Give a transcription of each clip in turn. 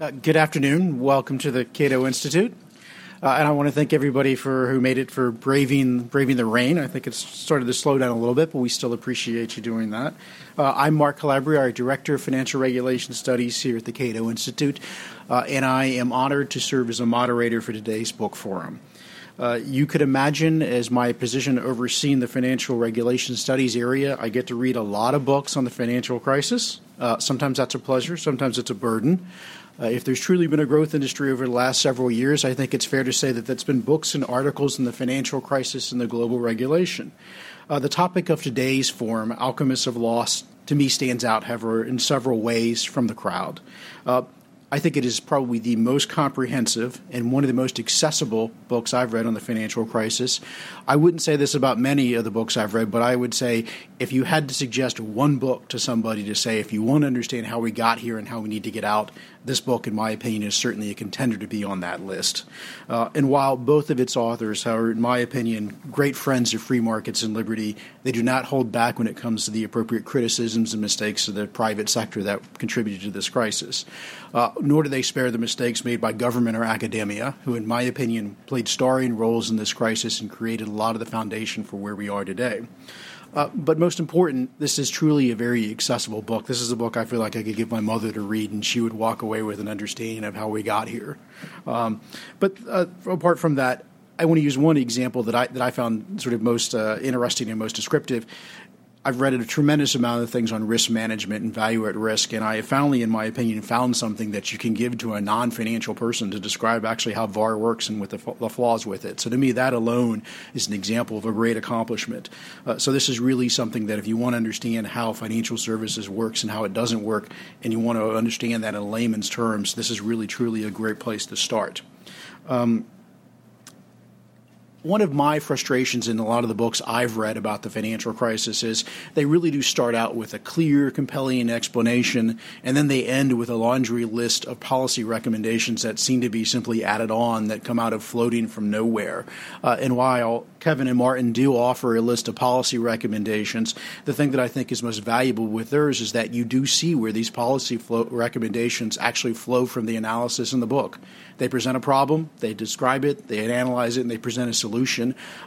Uh, good afternoon. Welcome to the Cato Institute. Uh, and I want to thank everybody for who made it for braving braving the rain. I think it's started to slow down a little bit, but we still appreciate you doing that. Uh, I'm Mark Calabria, our Director of Financial Regulation Studies here at the Cato Institute, uh, and I am honored to serve as a moderator for today's book forum. Uh, you could imagine, as my position overseeing the financial regulation studies area, I get to read a lot of books on the financial crisis. Uh, sometimes that's a pleasure, sometimes it's a burden. Uh, if there's truly been a growth industry over the last several years, I think it's fair to say that that's been books and articles in the financial crisis and the global regulation. Uh, the topic of today's forum, Alchemists of Loss, to me stands out, however, in several ways from the crowd. Uh, I think it is probably the most comprehensive and one of the most accessible books I've read on the financial crisis. I wouldn't say this about many of the books I've read, but I would say if you had to suggest one book to somebody to say, if you want to understand how we got here and how we need to get out, this book, in my opinion, is certainly a contender to be on that list. Uh, and while both of its authors are, in my opinion, great friends of free markets and liberty, they do not hold back when it comes to the appropriate criticisms and mistakes of the private sector that contributed to this crisis. Uh, nor do they spare the mistakes made by government or academia, who, in my opinion, played starring roles in this crisis and created a lot of the foundation for where we are today. Uh, but most important, this is truly a very accessible book. This is a book I feel like I could give my mother to read, and she would walk away with an understanding of how we got here. Um, but uh, apart from that, I want to use one example that I that I found sort of most uh, interesting and most descriptive. I've read a tremendous amount of things on risk management and value at risk, and I have finally, in my opinion, found something that you can give to a non financial person to describe actually how VAR works and with the, the, flaws with it. So, to me, that alone is an example of a great accomplishment. Uh, so, this is really something that if you want to understand how financial services works and how it doesn't work, and you want to understand that in layman's terms, this is really, truly a great place to start. Um, one of my frustrations in a lot of the books I've read about the financial crisis is they really do start out with a clear, compelling explanation, and then they end with a laundry list of policy recommendations that seem to be simply added on that come out of floating from nowhere. Uh, and while Kevin and Martin do offer a list of policy recommendations, the thing that I think is most valuable with theirs is that you do see where these policy recommendations actually flow from the analysis in the book. They present a problem, they describe it, they analyze it, and they present a solution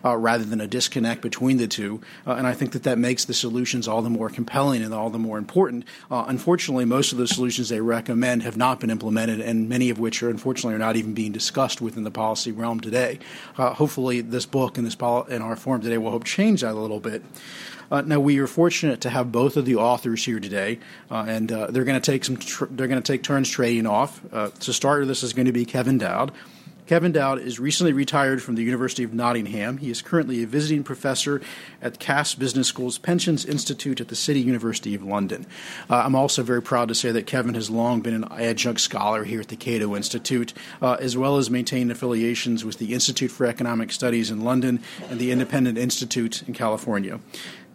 uh, rather than a disconnect between the two. Uh, and I think that that makes the solutions all the more compelling and all the more important. Uh, unfortunately, most of the solutions they recommend have not been implemented, and many of which are unfortunately are not even being discussed within the policy realm today. Uh, hopefully, this book and this pol- and our forum today will help change that a little bit. Uh, now we are fortunate to have both of the authors here today, uh, and uh, they're going to take some. Tr- they're going to take turns trading off. Uh, to start, this is going to be Kevin Dowd. Kevin Dowd is recently retired from the University of Nottingham. He is currently a visiting professor at Cass Business School's Pensions Institute at the City University of London. Uh, I'm also very proud to say that Kevin has long been an adjunct scholar here at the Cato Institute, uh, as well as maintained affiliations with the Institute for Economic Studies in London and the Independent Institute in California.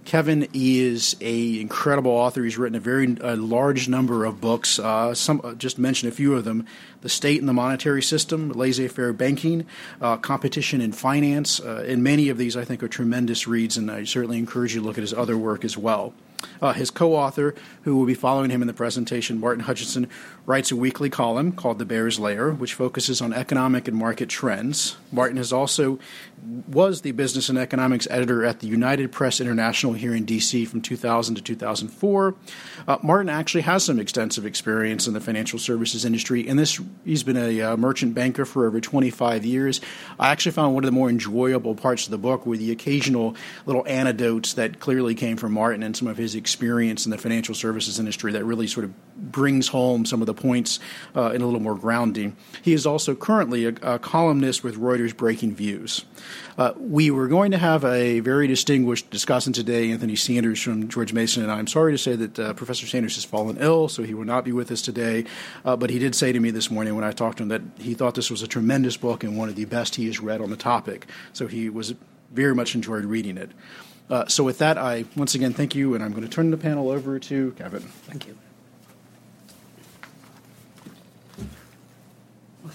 Kevin is a incredible author. He's written a very a large number of books. Uh, some uh, just mention a few of them: "The State and the Monetary System," "Laissez-faire Banking," uh, "Competition in Finance," uh, and many of these I think are tremendous reads. And I certainly encourage you to look at his other work as well. Uh, his co author, who will be following him in the presentation, Martin Hutchinson, writes a weekly column called The Bear's Lair, which focuses on economic and market trends. Martin has also was the business and economics editor at the United Press International here in D.C. from 2000 to 2004. Uh, Martin actually has some extensive experience in the financial services industry, and this he's been a uh, merchant banker for over 25 years. I actually found one of the more enjoyable parts of the book were the occasional little anecdotes that clearly came from Martin and some of his experience in the financial services industry that really sort of brings home some of the points uh, in a little more grounding. He is also currently a, a columnist with Reuters Breaking Views. Uh, we were going to have a very distinguished discussant today, Anthony Sanders from George Mason, and I'm sorry to say that uh, Professor Sanders has fallen ill, so he will not be with us today. Uh, but he did say to me this morning when I talked to him that he thought this was a tremendous book and one of the best he has read on the topic. So he was very much enjoyed reading it. Uh, so with that, I once again thank you, and I'm going to turn the panel over to Kevin. Thank you.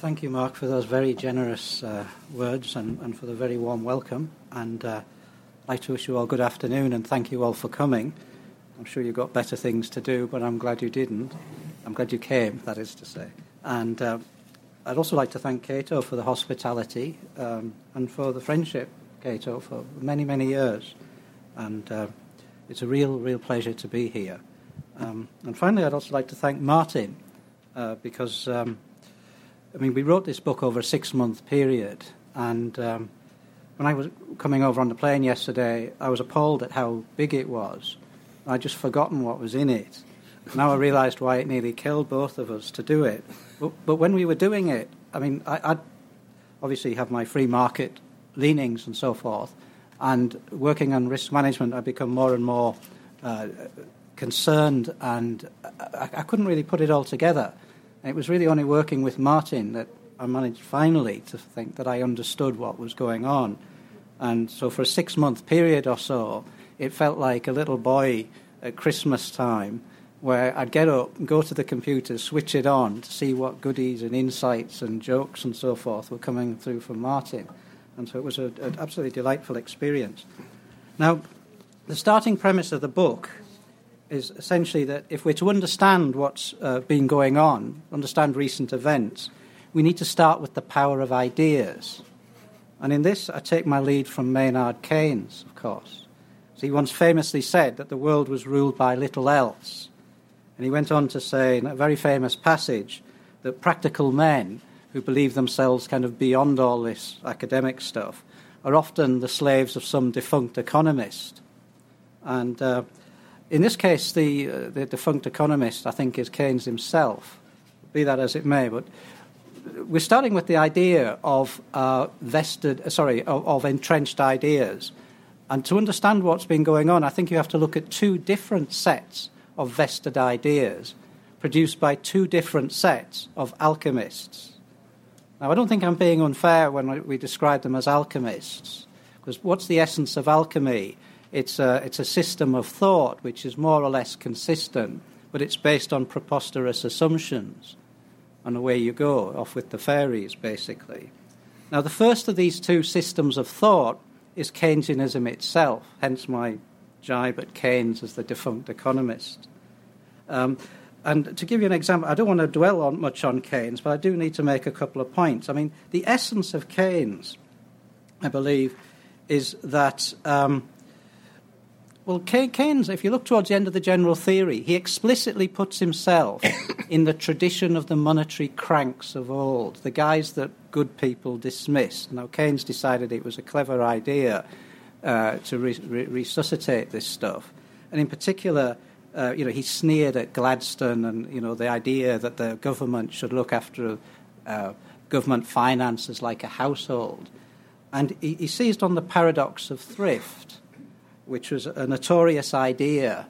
Thank you, Mark, for those very generous uh, words and, and, for the very warm welcome. And uh, I'd like to wish you all good afternoon and thank you all for coming. I'm sure you've got better things to do, but I'm glad you didn't. I'm glad you came, that is to say. And uh, I'd also like to thank Cato for the hospitality um, and for the friendship, Cato, for many, many years. And uh, it's a real, real pleasure to be here. Um, and finally, I'd also like to thank Martin uh, because, um, I mean, we wrote this book over a six month period. And um, when I was coming over on the plane yesterday, I was appalled at how big it was. I'd just forgotten what was in it. Now I realised why it nearly killed both of us to do it. But, but when we were doing it, I mean, I, I obviously have my free market leanings and so forth. And working on risk management, I've become more and more uh, concerned, and I, I, couldn't really put it all together. It was really only working with Martin that I managed finally to think that I understood what was going on. And so, for a six month period or so, it felt like a little boy at Christmas time where I'd get up go to the computer, switch it on to see what goodies and insights and jokes and so forth were coming through from Martin. And so it was an absolutely delightful experience. Now, the starting premise of the book is essentially that if we're to understand what's uh, been going on, understand recent events, we need to start with the power of ideas. And in this, I take my lead from Maynard Keynes, of course. So he once famously said that the world was ruled by little else. And he went on to say in a very famous passage that practical men who believe themselves kind of beyond all this academic stuff are often the slaves of some defunct economist. And uh, in this case, the, uh, the defunct economist, I think, is Keynes himself, be that as it may. But we're starting with the idea of uh, vested, uh, sorry, of, of entrenched ideas. And to understand what's been going on, I think you have to look at two different sets of vested ideas produced by two different sets of alchemists. Now, I don't think I'm being unfair when we describe them as alchemists, because what's the essence of alchemy? It's a, it's a system of thought which is more or less consistent, but it's based on preposterous assumptions. And away you go, off with the fairies, basically. Now, the first of these two systems of thought is Keynesianism itself, hence my jibe at Keynes as the defunct economist. Um, and to give you an example, I don't want to dwell on much on Keynes, but I do need to make a couple of points. I mean, the essence of Keynes, I believe, is that um, well, Keynes, if you look towards the end of the general theory, he explicitly puts himself in the tradition of the monetary cranks of old, the guys that good people dismissed. Now, Keynes decided it was a clever idea uh, to re- re- resuscitate this stuff. And in particular, uh, you know, he sneered at Gladstone and, you know, the idea that the government should look after uh, government finances like a household. And he, he seized on the paradox of thrift which was a notorious idea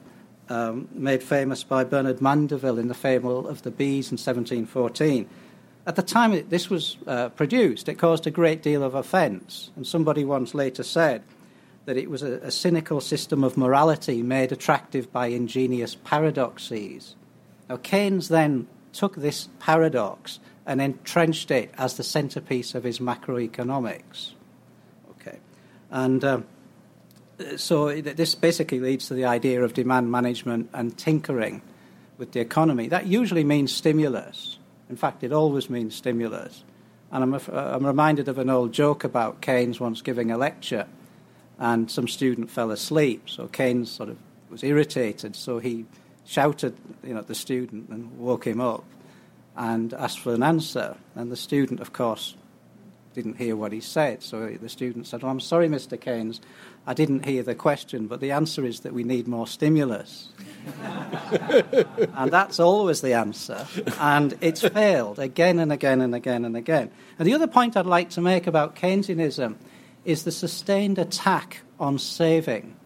um, made famous by Bernard Mandeville in the Fable of the Bees in 1714. At the time this was uh, produced, it caused a great deal of offence, and somebody once later said that it was a, a cynical system of morality made attractive by ingenious paradoxes. Now, Keynes then took this paradox and entrenched it as the centerpiece of his macroeconomics. Okay, and um, so this basically leads to the idea of demand management and tinkering with the economy. That usually means stimulus. In fact, it always means stimulus. And I'm, uh, I'm reminded of an old joke about Keynes once giving a lecture, and some student fell asleep. So Keynes sort of was irritated, so he shouted, you know, at the student and woke him up and asked for an answer. And the student, of course, didn't hear what he said. So the student said, well, I'm sorry, Mr. Keynes, I didn't hear the question, but the answer is that we need more stimulus. and that's always the answer. And it's failed again and again and again and again. And the other point I'd like to make about Keynesianism is the sustained attack on saving.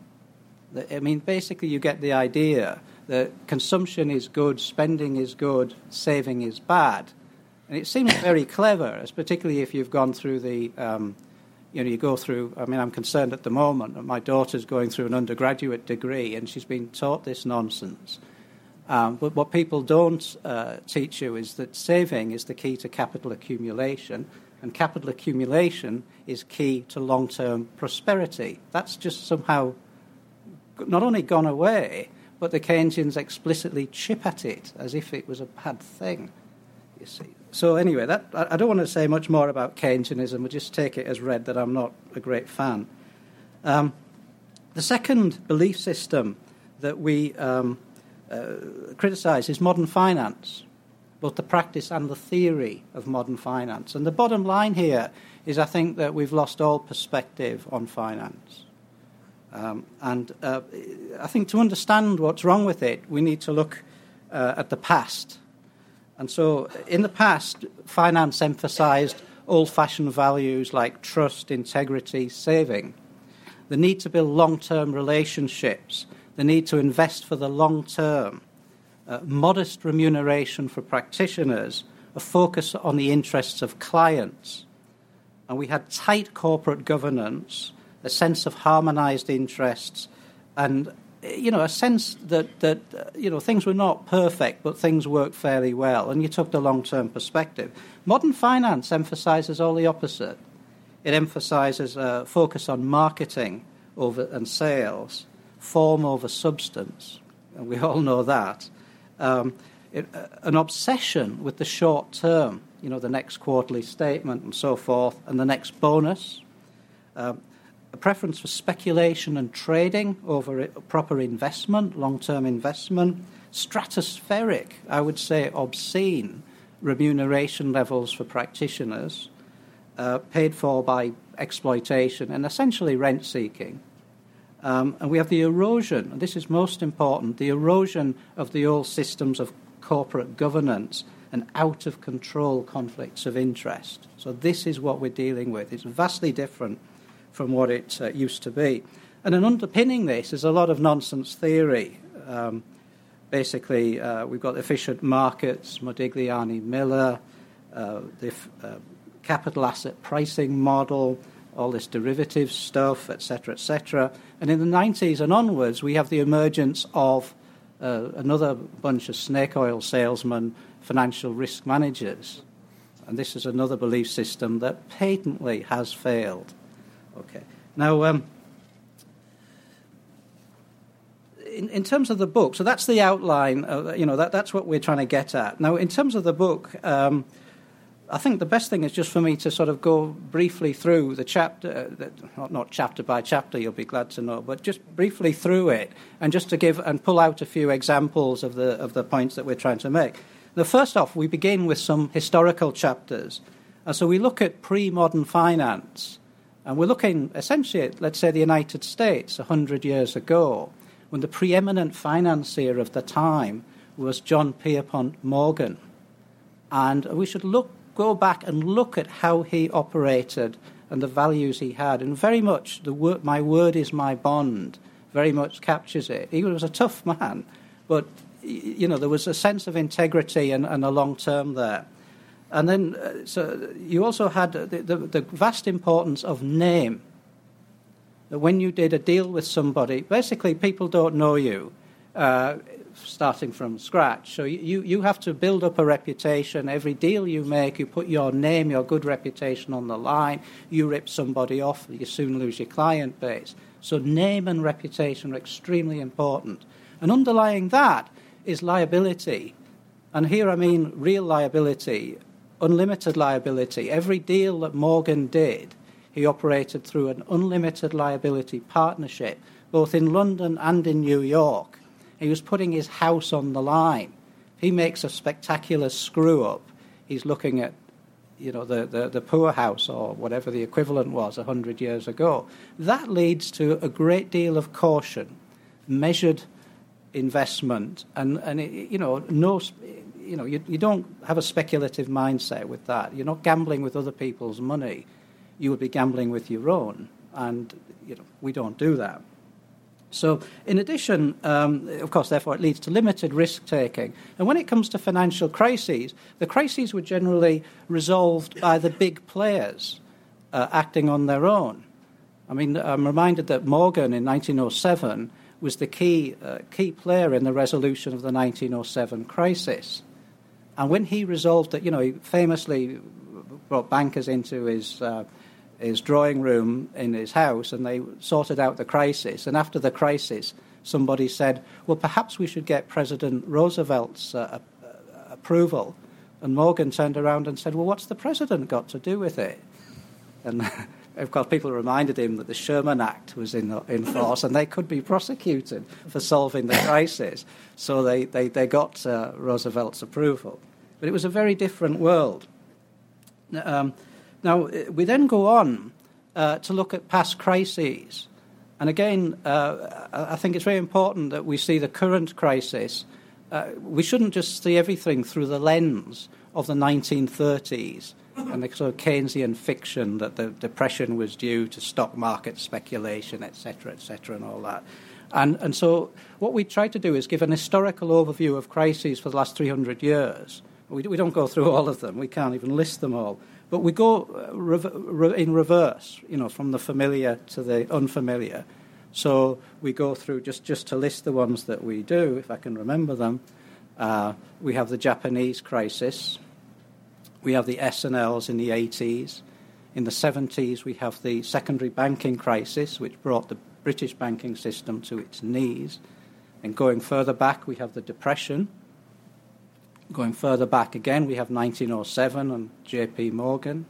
I mean, basically, you get the idea that consumption is good, spending is good, saving is bad. And it seems very clever, particularly if you've gone through the um, you know, you go through. I mean, I'm concerned at the moment. that My daughter's going through an undergraduate degree, and she's been taught this nonsense. Um, but what people don't uh, teach you is that saving is the key to capital accumulation, and capital accumulation is key to long-term prosperity. That's just somehow not only gone away, but the Keynesians explicitly chip at it as if it was a bad thing. You see. So anyway, that, I don't want to say much more about Keynesianism. We'll just take it as read that I'm not a great fan. Um, the second belief system that we um, uh, criticise is modern finance, both the practice and the theory of modern finance. And the bottom line here is I think that we've lost all perspective on finance. Um, and uh, I think to understand what's wrong with it, we need to look uh, at the past. And so, in the past, finance emphasized old fashioned values like trust, integrity, saving, the need to build long term relationships, the need to invest for the long term, uh, modest remuneration for practitioners, a focus on the interests of clients. And we had tight corporate governance, a sense of harmonized interests, and you know, a sense that, that uh, you know, things were not perfect, but things worked fairly well, and you took the long term perspective. Modern finance emphasizes all the opposite. It emphasizes a focus on marketing over and sales, form over substance, and we all know that. Um, it, uh, an obsession with the short term, you know, the next quarterly statement and so forth, and the next bonus. Um, a preference for speculation and trading over proper investment, long term investment, stratospheric, I would say obscene remuneration levels for practitioners, uh, paid for by exploitation and essentially rent seeking. Um, and we have the erosion, and this is most important the erosion of the old systems of corporate governance and out of control conflicts of interest. So, this is what we're dealing with. It's vastly different from what it uh, used to be. And an underpinning this is a lot of nonsense theory. Um, basically, uh, we've got efficient markets, Modigliani Miller, uh, the uh, capital asset pricing model, all this derivative stuff, etc., etc. And in the 90s and onwards, we have the emergence of uh, another bunch of snake oil salesmen, financial risk managers. And this is another belief system that patently has failed. Okay. Now, um, in, in, terms of the book, so that's the outline. Of, you know, that, that's what we're trying to get at. Now, in terms of the book, um, I think the best thing is just for me to sort of go briefly through the chapter, uh, not, not chapter by chapter, you'll be glad to know, but just briefly through it, and just to give and pull out a few examples of the of the points that we're trying to make. The first off, we begin with some historical chapters, and so we look at pre-modern finance and we're looking essentially at, let's say, the United States 100 years ago, when the preeminent financier of the time was John Pierpont Morgan. And we should look, go back and look at how he operated and the values he had. And very much, the word, my word is my bond, very much captures it. He was a tough man, but you know, there was a sense of integrity and, and a long term there. And then, uh, so you also had the, the, the, vast importance of name. That when you did a deal with somebody, basically people don't know you uh, starting from scratch. So you, you have to build up a reputation. Every deal you make, you put your name, your good reputation on the line. You rip somebody off, you soon lose your client base. So name and reputation are extremely important. And underlying that is liability. And here I mean real liability unlimited liability. Every deal that Morgan did, he operated through an unlimited liability partnership, both in London and in New York. He was putting his house on the line. If he makes a spectacular screw up, he's looking at you know, the, the, the poorhouse or whatever the equivalent was 100 years ago. That leads to a great deal of caution, measured investment, and, and it, you know, no, you know, you, you don't have a speculative mindset with that. You're not gambling with other people's money. You would be gambling with your own, and you know, we don't do that. So, in addition, um, of course, therefore, it leads to limited risk taking. And when it comes to financial crises, the crises were generally resolved by the big players uh, acting on their own. I mean, I'm reminded that Morgan in 1907 was the key, uh, key player in the resolution of the 1907 crisis. And when he resolved that, you know, he famously brought bankers into his, uh, his drawing room in his house and they sorted out the crisis. And after the crisis, somebody said, well, perhaps we should get President Roosevelt's uh, approval And Morgan turned around and said, Well, what's the president got to do with it? And of course, people reminded him that the Sherman Act was in, in force and they could be prosecuted for solving the crisis. So they, they, they got uh, Roosevelt's approval. But it was a very different world. Um, now, we then go on uh, to look at past crises. And again, uh, I think it's very important that we see the current crisis. Uh, we shouldn't just see everything through the lens of the 1930s and the sort of Keynesian fiction that the depression was due to stock market speculation, etc., etc., and all that. And, and so, what we try to do is give an historical overview of crises for the last 300 years. We, we don't go through all of them, we can't even list them all. But we go uh, in reverse, you know, from the familiar to the unfamiliar. So we go through just, just to list the ones that we do, if I can remember them. Uh, we have the Japanese crisis. We have the S&Ls in the 80s. In the 70s, we have the secondary banking crisis, which brought the British banking system to its knees. And going further back, we have the Depression, Going further back again, we have 1907 and J.P. Morgan.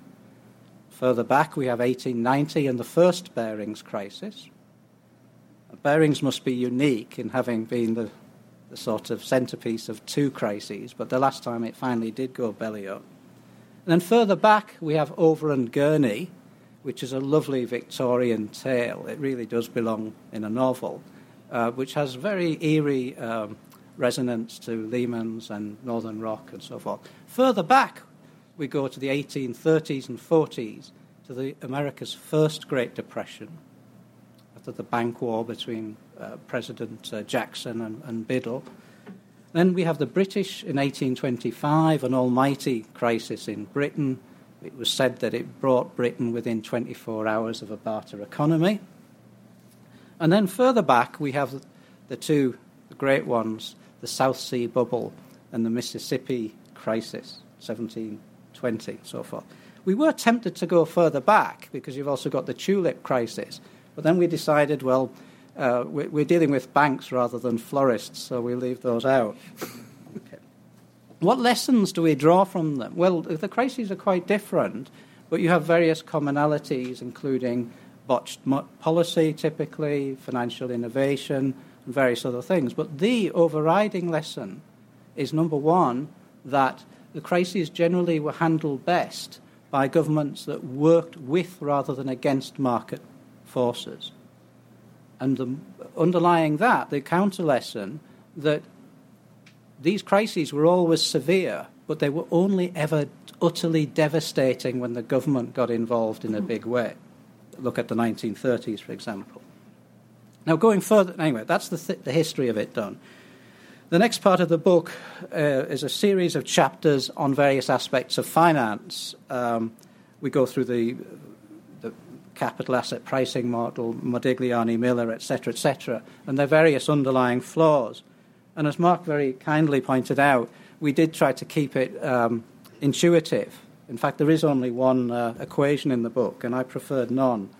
Further back, we have 1890 and the first Barings crisis. Barings must be unique in having been the, the sort of centerpiece of two crises, but the last time it finally did go belly up. And then further back, we have Overend Gurney, which is a lovely Victorian tale. It really does belong in a novel, uh, which has very eerie um, resonance to Lehman's and Northern Rock and so forth. Further back, we go to the 1830s and 40s, to the America's first Great Depression, after the bank war between uh, President uh, Jackson and, and Biddle. Then we have the British in 1825, an almighty crisis in Britain. It was said that it brought Britain within 24 hours of a barter economy. And then further back, we have the two great ones the South Sea bubble and the Mississippi crisis, 1720, so forth. We were tempted to go further back because you've also got the tulip crisis, but then we decided, well, uh, we're dealing with banks rather than florists, so we leave those out. okay. What lessons do we draw from them? Well, the crises are quite different, but you have various commonalities, including botched policy, typically, financial innovation, and various other things. But the overriding lesson is number one, that the crises generally were handled best by governments that worked with rather than against market forces. And the, underlying that, the counter lesson that these crises were always severe, but they were only ever utterly devastating when the government got involved in a big way. Look at the 1930s, for example. Now, going further, anyway, that's the, th- the history of it done. The next part of the book uh, is a series of chapters on various aspects of finance. Um, we go through the, the capital asset pricing model, Modigliani, Miller, etc., etc., and their various underlying flaws. And as Mark very kindly pointed out, we did try to keep it um, intuitive. In fact, there is only one uh, equation in the book, and I preferred none.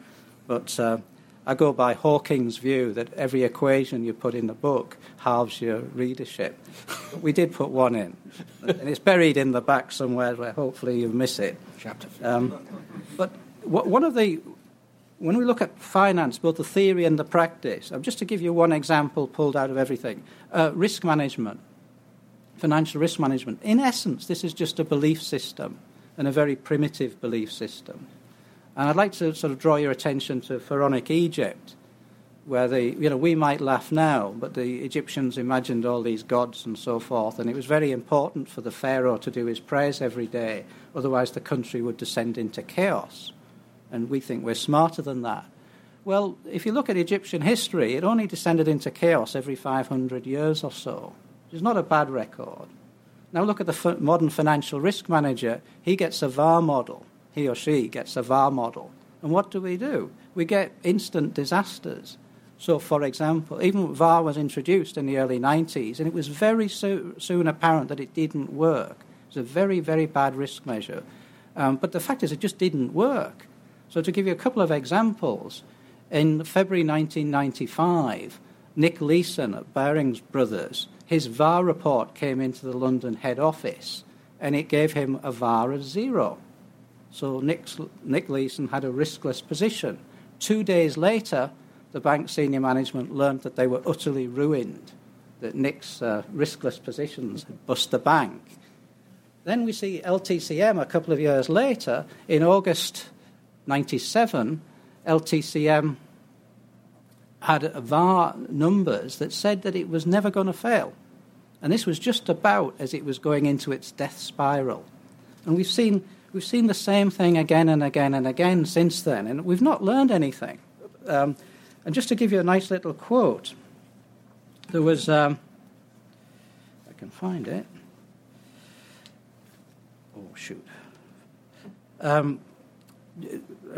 But uh, I go by Hawking's view that every equation you put in the book halves your readership. we did put one in, and it's buried in the back somewhere where hopefully you miss it. Chapter. Um, but one of the when we look at finance, both the theory and the practice, um, just to give you one example pulled out of everything, uh, risk management, financial risk management. In essence, this is just a belief system and a very primitive belief system. And I'd like to sort of draw your attention to pharaonic Egypt, where the, you know, we might laugh now, but the Egyptians imagined all these gods and so forth, and it was very important for the pharaoh to do his prayers every day, otherwise the country would descend into chaos. And we think we're smarter than that. Well, if you look at Egyptian history, it only descended into chaos every 500 years or so. It's not a bad record. Now look at the modern financial risk manager. He gets a VAR model he or she gets a VAR model. And what do we do? We get instant disasters. So, for example, even VAR was introduced in the early 90s, and it was very so, soon apparent that it didn't work. It was a very, very bad risk measure. Um, but the fact is, it just didn't work. So, to give you a couple of examples, in February 1995, Nick Leeson at Barings Brothers, his VAR report came into the London head office and it gave him a VAR of zero. So Nick, Nick Leeson had a riskless position. Two days later, the bank senior management learned that they were utterly ruined, that Nick's uh, riskless positions had bust the bank. Then we see LTCM a couple of years later, in August 97, LTCM had VAR numbers that said that it was never going to fail. And this was just about as it was going into its death spiral. And we've seen, we've seen the same thing again and again and again since then, and we've not learned anything. Um, and just to give you a nice little quote, there was, um, I can find it. Oh, shoot. Um,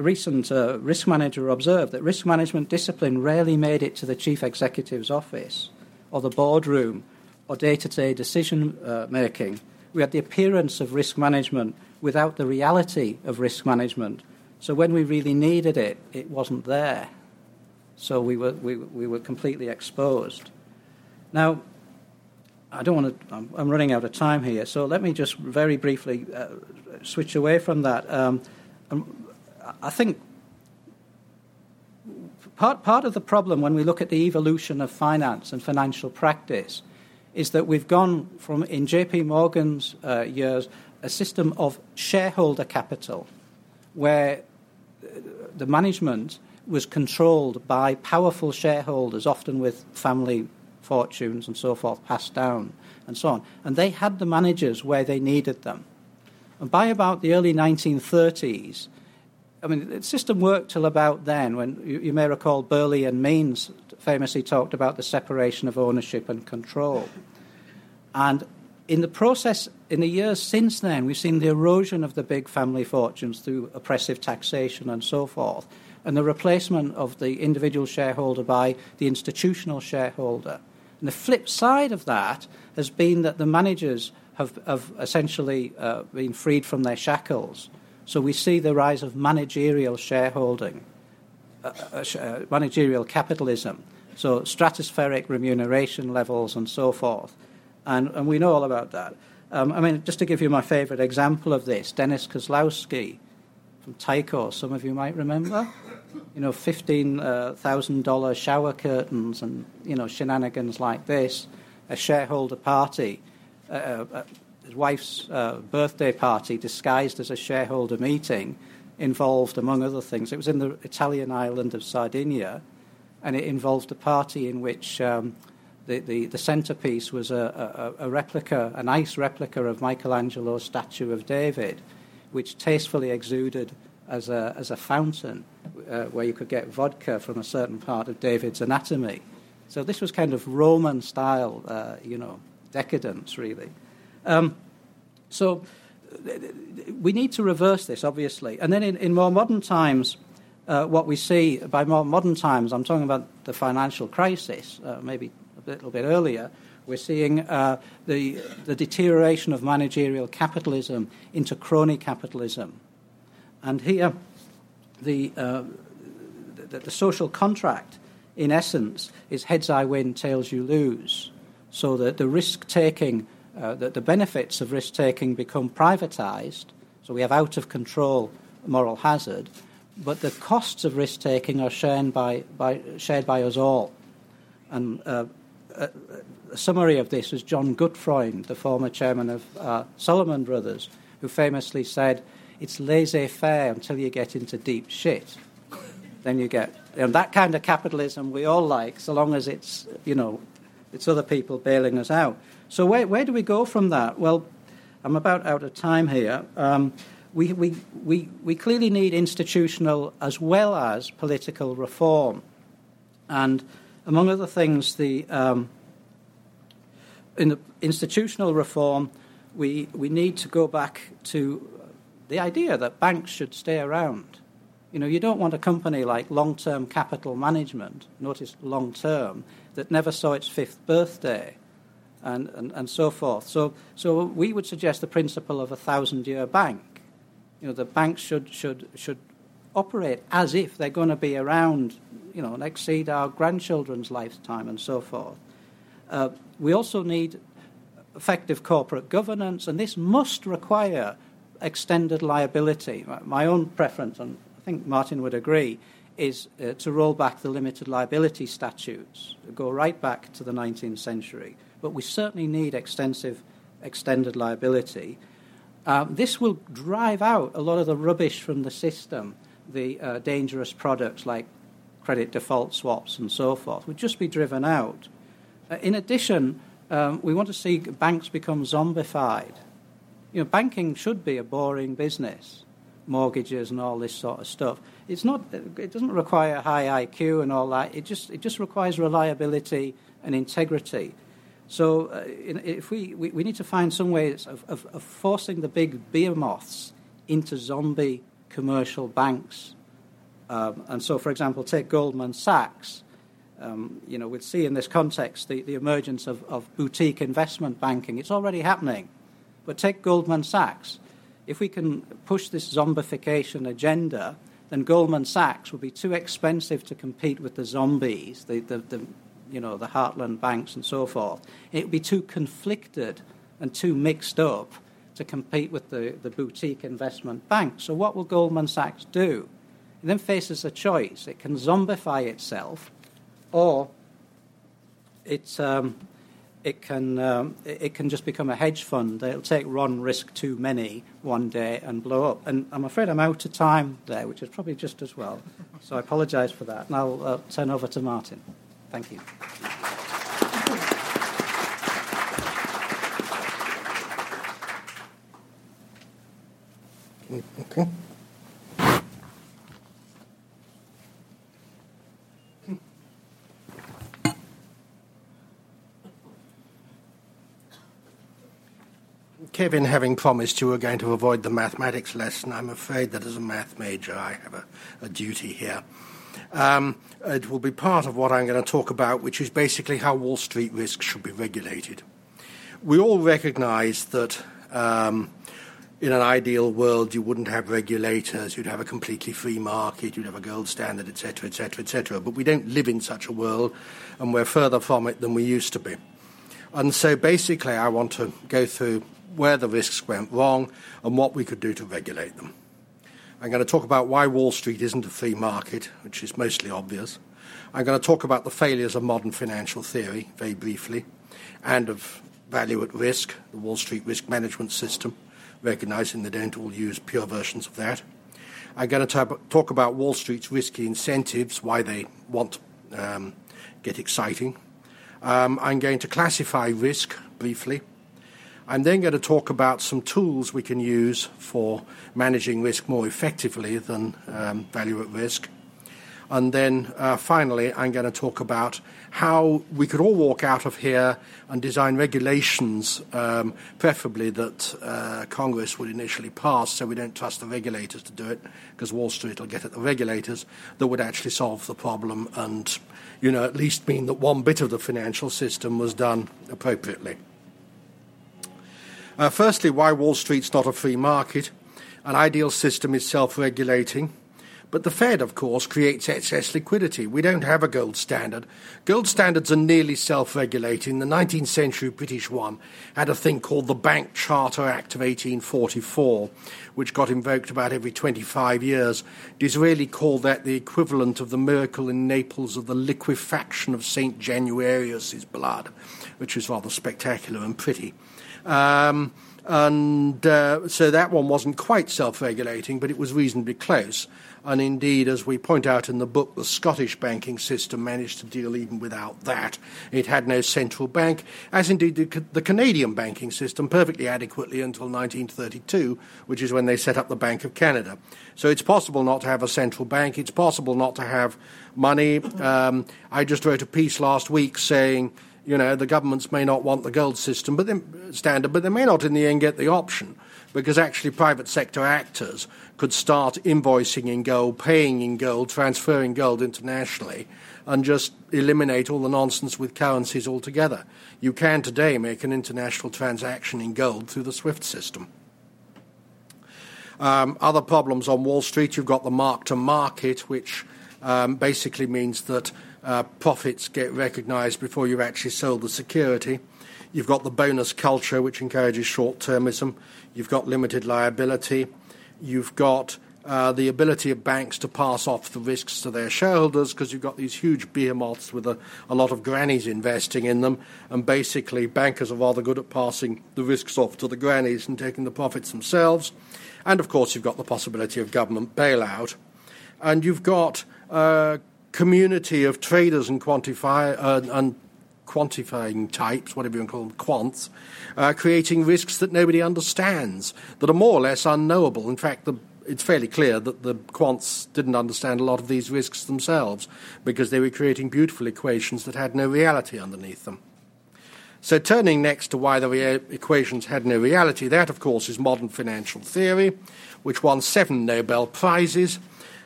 recent uh, risk manager observed that risk management discipline rarely made it to the chief executive's office or the boardroom or day to day decision uh, making. We had the appearance of risk management without the reality of risk management. So when we really needed it, it wasn't there. So we were, we, we were completely exposed. Now, I don't want to, I'm, I'm, running out of time here, so let me just very briefly uh, switch away from that. Um, um I think part, part of the problem when we look at the evolution of finance and financial practice is that we've gone from, in JP Morgan's uh, years, a system of shareholder capital where the management was controlled by powerful shareholders, often with family fortunes and so forth passed down and so on. And they had the managers where they needed them. And by about the early 1930s, I mean, the system worked till about then, when you, you, may recall Berle and Means famously talked about the separation of ownership and control. And in the process, in the years since then, we've seen the erosion of the big family fortunes through oppressive taxation and so forth, and the replacement of the individual shareholder by the institutional shareholder. And the flip side of that has been that the managers have, have essentially uh, been freed from their shackles so we see the rise of managerial shareholding, uh, uh, uh, managerial capitalism, so stratospheric remuneration levels and so forth. And, and we know all about that. Um, I mean, just to give you my favorite example of this, Dennis Kozlowski from Tyco, some of you might remember. You know, $15,000 uh, shower curtains and, you know, shenanigans like this, a shareholder party. Uh, uh his wife's uh, birthday party disguised as a shareholder meeting involved, among other things, it was in the Italian island of Sardinia, and it involved a party in which um, the, the, the, centerpiece was a, a, a, replica, a nice replica of Michelangelo's statue of David, which tastefully exuded as a, as a fountain uh, where you could get vodka from a certain part of David's anatomy. So this was kind of Roman style, uh, you know, decadence, really. Um, so we need to reverse this, obviously. And then in, in more modern times, uh, what we see by more modern times, I'm talking about the financial crisis, uh, maybe a little bit earlier, we're seeing uh, the, the deterioration of managerial capitalism into crony capitalism. And here, the, uh, the, the social contract, in essence, is heads I win, tails you lose. So that the risk taking uh, that the benefits of risk taking become privatized, so we have out of control moral hazard, but the costs of risk taking are shared by, by, shared by us all. And uh, a, a, summary of this is John Gutfreund, the former chairman of uh, Salomon Brothers, who famously said, It's laissez faire until you get into deep shit. then you get and that kind of capitalism we all like, so long as it's, you know, it's other people bailing us out. So, where, where do we go from that? Well, I'm about out of time here. Um, we, we, we, we clearly need institutional as well as political reform. And among other things, the, um, in the institutional reform, we, we need to go back to the idea that banks should stay around. You know, you don't want a company like long term capital management, notice long term, that never saw its fifth birthday and, and, and so forth. So, so we would suggest the principle of a thousand year bank. You know, the banks should, should, should operate as if they're going to be around, you know, and exceed our grandchildren's lifetime and so forth. Uh, we also need effective corporate governance, and this must require extended liability. My own preference, and I think Martin would agree, is uh, to roll back the limited liability statutes, go right back to the 19th century. But we certainly need extensive extended liability. Um, this will drive out a lot of the rubbish from the system, the uh, dangerous products like credit default swaps and so forth, would just be driven out. Uh, in addition, um, we want to see banks become zombified. You know, banking should be a boring business, mortgages and all this sort of stuff. It's not. It doesn't require high IQ and all that. It just it just requires reliability and integrity. So uh, if we, we, we need to find some ways of, of, of forcing the big behemoths into zombie commercial banks. Um, and so, for example, take Goldman Sachs. Um, you know, we'd see in this context the, the emergence of, of boutique investment banking. It's already happening. But take Goldman Sachs. If we can push this zombification agenda, then Goldman Sachs will be too expensive to compete with the zombies, the, the, the you know, the heartland banks and so forth. It would be too conflicted and too mixed up to compete with the, the boutique investment banks. So, what will Goldman Sachs do? It then faces a choice. It can zombify itself or it, um, it, can, um, it can just become a hedge fund. It'll take run risk too many one day and blow up. And I'm afraid I'm out of time there, which is probably just as well. So I apologise for that. And I'll uh, turn over to Martin. Thank you. Okay. Kevin, having promised you were going to avoid the mathematics lesson, I'm afraid that as a math major I have a, a duty here. Um, it will be part of what I'm going to talk about, which is basically how Wall Street risk should be regulated. We all recognize that um, in an ideal world you wouldn't have regulators, you'd have a completely free market, you'd have a gold standard, etc., etc., etc. But we don't live in such a world, and we're further from it than we used to be. And so basically, I want to go through where the risks went wrong and what we could do to regulate them. I'm going to talk about why Wall Street isn't a free market, which is mostly obvious. I'm going to talk about the failures of modern financial theory, very briefly, and of value at risk, the Wall Street risk management system, recognizing they don't all use pure versions of that. I'm going to talk about Wall Street's risky incentives, why they want um, get exciting. Um, I'm going to classify risk briefly. I'm then going to talk about some tools we can use for managing risk more effectively than um, value at risk. And then uh, finally, I'm going to talk about how we could all walk out of here and design regulations, um, preferably that uh, Congress would initially pass, so we don't trust the regulators to do it, because Wall Street will get at the regulators, that would actually solve the problem and, you know, at least mean that one bit of the financial system was done appropriately. Uh, firstly, why Wall Street's not a free market. An ideal system is self regulating. But the Fed, of course, creates excess liquidity. We don't have a gold standard. Gold standards are nearly self regulating. The 19th century British one had a thing called the Bank Charter Act of 1844, which got invoked about every 25 years. Disraeli called that the equivalent of the miracle in Naples of the liquefaction of St. Januarius' blood, which was rather spectacular and pretty. Um, and uh, so that one wasn't quite self regulating, but it was reasonably close. And indeed, as we point out in the book, the Scottish banking system managed to deal even without that. It had no central bank, as indeed the Canadian banking system perfectly adequately until 1932, which is when they set up the Bank of Canada. So it's possible not to have a central bank, it's possible not to have money. Um, I just wrote a piece last week saying you know, the governments may not want the gold system but standard, but they may not in the end get the option because actually private sector actors could start invoicing in gold, paying in gold, transferring gold internationally, and just eliminate all the nonsense with currencies altogether. You can today make an international transaction in gold through the SWIFT system. Um, other problems on Wall Street, you've got the mark to market, which um, basically means that uh, profits get recognized before you've actually sold the security. You've got the bonus culture, which encourages short termism. You've got limited liability. You've got uh, the ability of banks to pass off the risks to their shareholders because you've got these huge behemoths with a, a, lot of grannies investing in them. And basically, bankers are rather good at passing the risks off to the grannies and taking the profits themselves. And of course, you've got the possibility of government bailout. And you've got a community of traders and quantify uh, and quantifying types, whatever you want to call them, quants, uh, creating risks that nobody understands, that are more or less unknowable. In fact, the, it's fairly clear that the quants didn't understand a lot of these risks themselves because they were creating beautiful equations that had no reality underneath them. So, turning next to why the equations had no reality, that, of course, is modern financial theory, which won seven Nobel Prizes.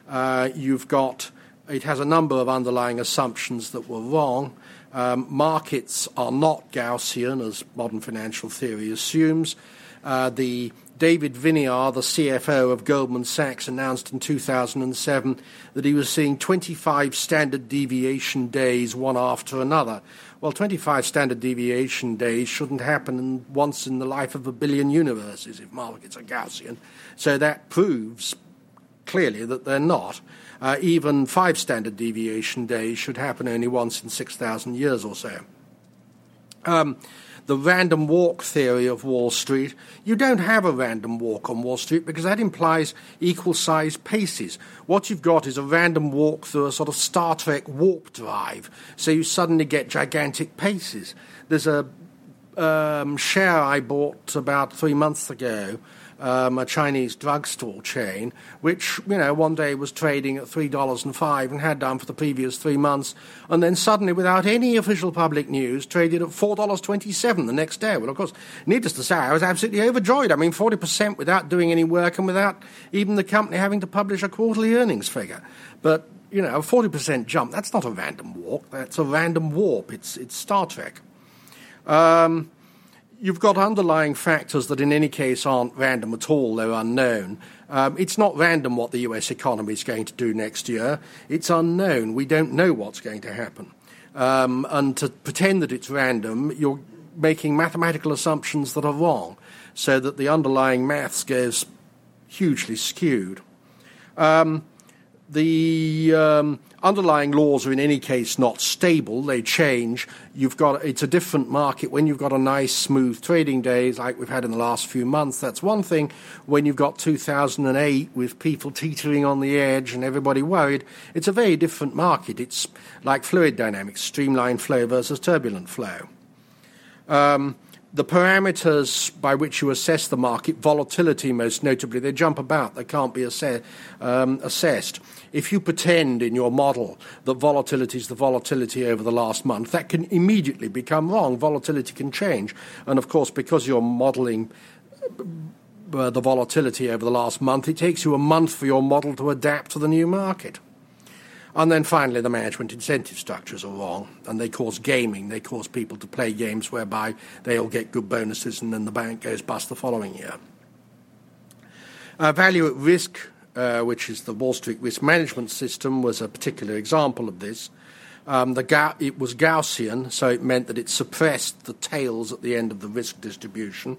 Uh, you've got, it has a number of underlying assumptions that were wrong. Um, markets are not Gaussian, as modern financial theory assumes. Uh, the David Viniar, the CFO of Goldman Sachs, announced in 2007 that he was seeing 25 standard deviation days one after another. Well, 25 standard deviation days shouldn't happen once in the life of a billion universes if markets are Gaussian. So that proves clearly that they're not. Uh, even five standard deviation days should happen only once in 6,000 years or so. Um, the random walk theory of Wall Street, you don't have a random walk on Wall Street because that implies equal sized paces. What you've got is a random walk through a sort of Star Trek warp drive, so you suddenly get gigantic paces. There's a um, share I bought about three months ago um, a Chinese drugstore chain, which you know one day was trading at three dollars and five and had done for the previous three months, and then suddenly, without any official public news, traded at four dollars twenty-seven the next day. Well, of course, needless to say, I was absolutely overjoyed. I mean, forty percent without doing any work and without even the company having to publish a quarterly earnings figure. But you know, a forty percent jump—that's not a random walk. That's a random warp. It's it's Star Trek. Um, you've got underlying factors that, in any case, aren't random at all, they're unknown. Um, it's not random what the US economy is going to do next year. It's unknown. We don't know what's going to happen. Um, and to pretend that it's random, you're making mathematical assumptions that are wrong, so that the underlying maths goes hugely skewed. Um, the um, underlying laws are in any case not stable. They change. You've got it's a different market when you've got a nice smooth trading days like we've had in the last few months. That's one thing. When you've got 2008 with people teetering on the edge and everybody worried it's a very different market. It's like fluid dynamics streamlined flow versus turbulent flow. Um, the parameters by which you assess the market, volatility most notably, they jump about, they can't be um, assessed. If you pretend in your model that volatility is the volatility over the last month, that can immediately become wrong. Volatility can change. And of course, because you're modeling uh, the volatility over the last month, it takes you a month for your model to adapt to the new market. And then finally, the management incentive structures are wrong, and they cause gaming. They cause people to play games whereby they all get good bonuses and then the bank goes bust the following year. Uh, value at risk, uh, which is the Wall Street risk management system, was a particular example of this. Um, Ga- it was Gaussian, so it meant that it suppressed the tails at the end of the risk distribution.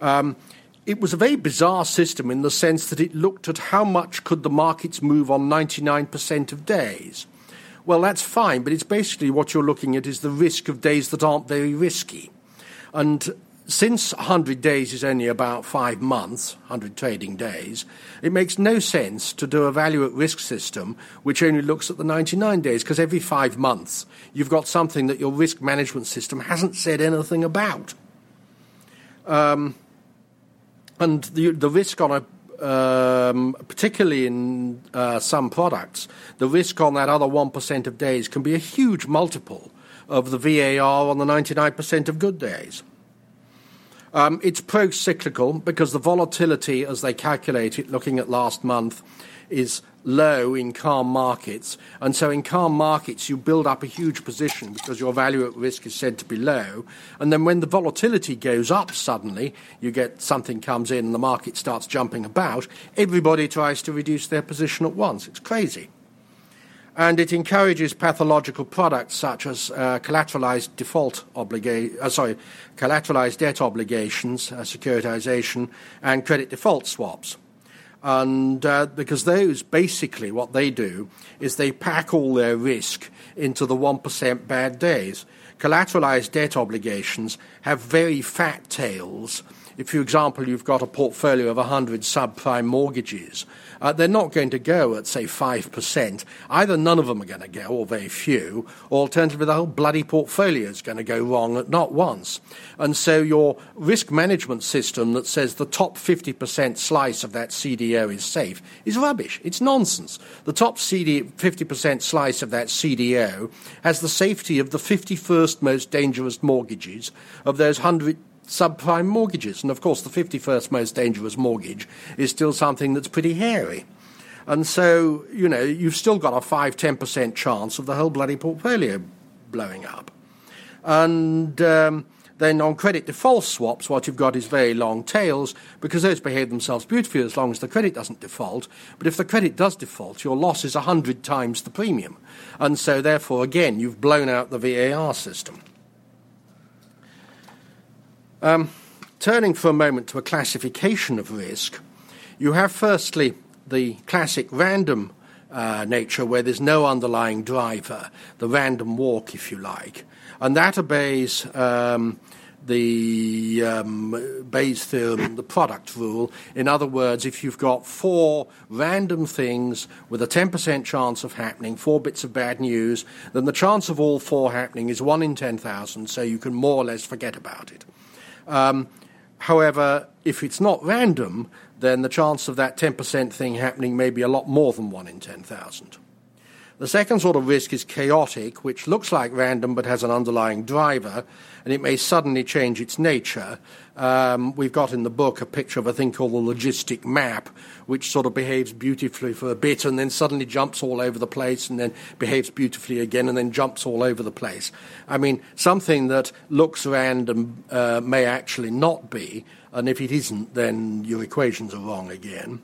Um, it was a very bizarre system in the sense that it looked at how much could the markets move on 99% of days. Well, that's fine, but it's basically what you're looking at is the risk of days that aren't very risky. And since 100 days is only about five months, 100 trading days, it makes no sense to do a value at risk system which only looks at the 99 days, because every five months you've got something that your risk management system hasn't said anything about. Um, and the, the risk on a um, particularly in uh, some products, the risk on that other 1% of days can be a huge multiple of the VAR on the 99% of good days. Um, it's pro cyclical because the volatility, as they calculate it, looking at last month, is low in calm markets. And so in calm markets, you build up a huge position because your value at risk is said to be low. And then when the volatility goes up suddenly, you get something comes in and the market starts jumping about, everybody tries to reduce their position at once. It's crazy. And it encourages pathological products such as uh, collateralized default obliga- uh, sorry, collateralized debt obligations, uh, securitization, and credit default swaps. And uh, because those basically what they do is they pack all their risk into the 1% bad days. Collateralized debt obligations have very fat tails. If, for example, you've got a portfolio of 100 subprime mortgages, uh, they're not going to go at, say, 5%. Either none of them are going to go, or very few, or alternatively, the whole bloody portfolio is going to go wrong at not once. And so your risk management system that says the top 50% slice of that CDO is safe is rubbish. It's nonsense. The top CD, 50% slice of that CDO has the safety of the 51st most dangerous mortgages of those 100 subprime mortgages. And of course, the 51st most dangerous mortgage is still something that's pretty hairy. And so, you know, you've still got a 5 10% chance of the whole bloody portfolio blowing up. And um, then on credit default swaps, what you've got is very long tails because those behave themselves beautifully as long as the credit doesn't default. But if the credit does default, your loss is 100 times the premium. And so, therefore, again, you've blown out the VAR system. Um, turning for a moment to a classification of risk, you have firstly the classic random uh, nature where there's no underlying driver, the random walk, if you like. And that obeys um, the um, Bayes theorem, the product rule. In other words, if you've got four random things with a 10% chance of happening, four bits of bad news, then the chance of all four happening is 1 in 10,000, so you can more or less forget about it. Um, however, if it's not random, then the chance of that 10% thing happening may be a lot more than 1 in 10,000. The second sort of risk is chaotic, which looks like random but has an underlying driver, and it may suddenly change its nature. Um, we've got in the book a picture of a thing called the logistic map, which sort of behaves beautifully for a bit and then suddenly jumps all over the place and then behaves beautifully again and then jumps all over the place. I mean, something that looks random uh, may actually not be, and if it isn't, then your equations are wrong again.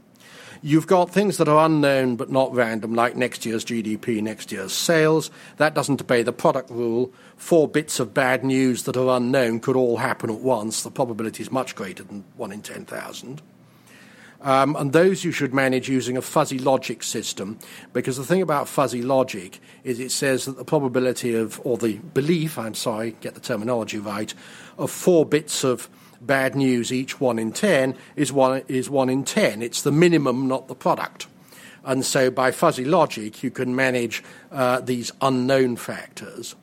You've got things that are unknown but not random, like next year's GDP, next year's sales. That doesn't obey the product rule. Four bits of bad news that are unknown could all happen at once. The probability is much greater than 1 in 10,000. Um, and those you should manage using a fuzzy logic system, because the thing about fuzzy logic is it says that the probability of, or the belief, I'm sorry, get the terminology right, of four bits of bad news each one in 10 is one, is one in 10. It's the minimum, not the product. And so by fuzzy logic, you can manage uh, these unknown factors.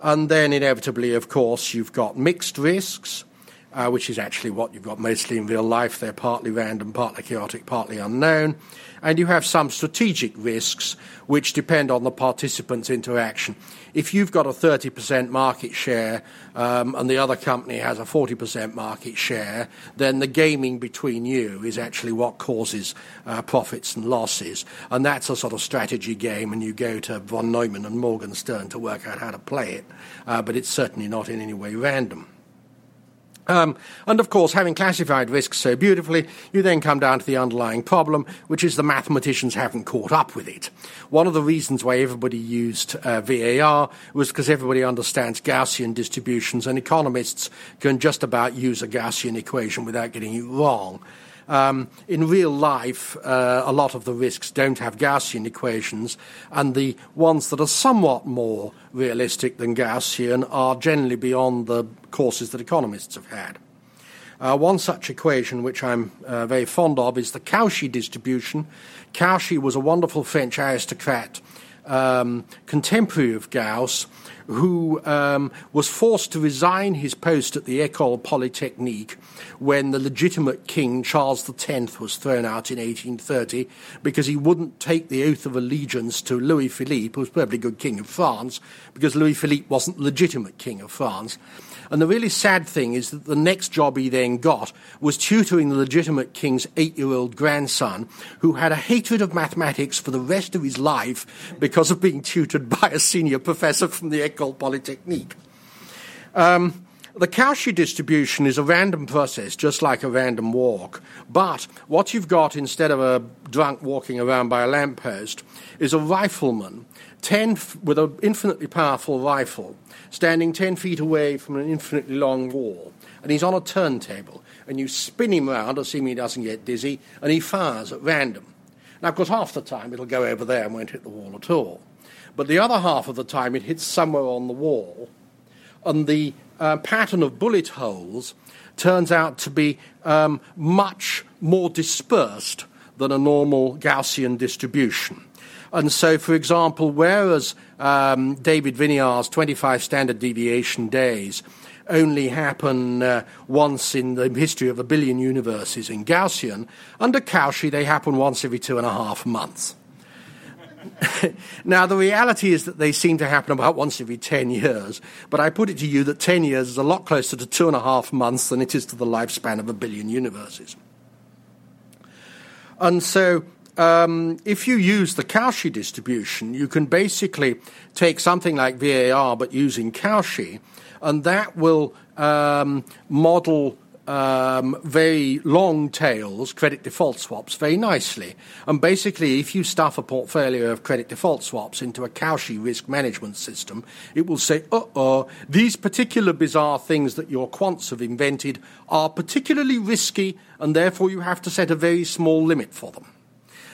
And then inevitably, of course, you've got mixed risks, uh, which is actually what you've got mostly in real life. They're partly random, partly chaotic, partly unknown and you have some strategic risks which depend on the participants' interaction. If you've got a 30% market share um, and the other company has a 40% market share, then the gaming between you is actually what causes uh, profits and losses. And that's a sort of strategy game, and you go to von Neumann and Morgenstern to work out how to play it. Uh, but it's certainly not in any way random. Um, and of course, having classified risks so beautifully, you then come down to the underlying problem, which is the mathematicians haven't caught up with it. One of the reasons why everybody used uh, VAR was because everybody understands Gaussian distributions, and economists can just about use a Gaussian equation without getting it wrong. Um, in real life, uh, a lot of the risks don't have Gaussian equations, and the ones that are somewhat more realistic than Gaussian are generally beyond the courses that economists have had. Uh, one such equation, which I'm uh, very fond of, is the Cauchy distribution. Cauchy was a wonderful French aristocrat, um, contemporary of Gauss, who um, was forced to resign his post at the École Polytechnique when the legitimate king, Charles X, was thrown out in 1830 because he wouldn't take the oath of allegiance to Louis Philippe, who was probably good king of France, because Louis Philippe wasn't legitimate king of France. And the really sad thing is that the next job he then got was tutoring the legitimate king's eight year old grandson, who had a hatred of mathematics for the rest of his life because of being tutored by a senior professor from the Ecole Polytechnique. Um, the Cauchy distribution is a random process, just like a random walk. But what you've got instead of a drunk walking around by a lamppost is a rifleman ten f- with an infinitely powerful rifle standing 10 feet away from an infinitely long wall. And he's on a turntable. And you spin him round, assuming he doesn't get dizzy, and he fires at random. Now, of course, half the time it'll go over there and won't hit the wall at all. But the other half of the time it hits somewhere on the wall. And the uh, pattern of bullet holes turns out to be um, much more dispersed than a normal Gaussian distribution. And so, for example, whereas um, David Viniar's 25 standard deviation days only happen uh, once in the history of a billion universes in Gaussian, under Cauchy they happen once every two and a half months. now, the reality is that they seem to happen about once every 10 years, but I put it to you that 10 years is a lot closer to two and a half months than it is to the lifespan of a billion universes. And so, um, if you use the Cauchy distribution, you can basically take something like VAR but using Cauchy, and that will um, model um, very long tails, credit default swaps, very nicely. And basically, if you stuff a portfolio of credit default swaps into a Cauchy risk management system, it will say, uh oh, these particular bizarre things that your quants have invented are particularly risky, and therefore you have to set a very small limit for them.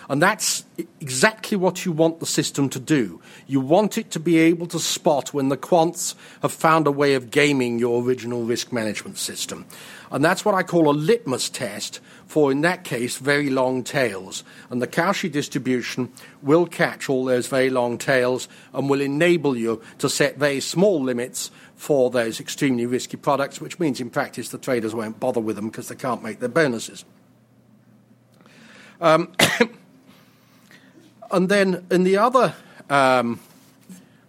And that's exactly what you want the system to do. You want it to be able to spot when the quants have found a way of gaming your original risk management system. And that's what I call a litmus test for, in that case, very long tails. And the Cauchy distribution will catch all those very long tails and will enable you to set very small limits for those extremely risky products, which means in practice the traders won't bother with them because they can't make their bonuses. Um, and then in the other um,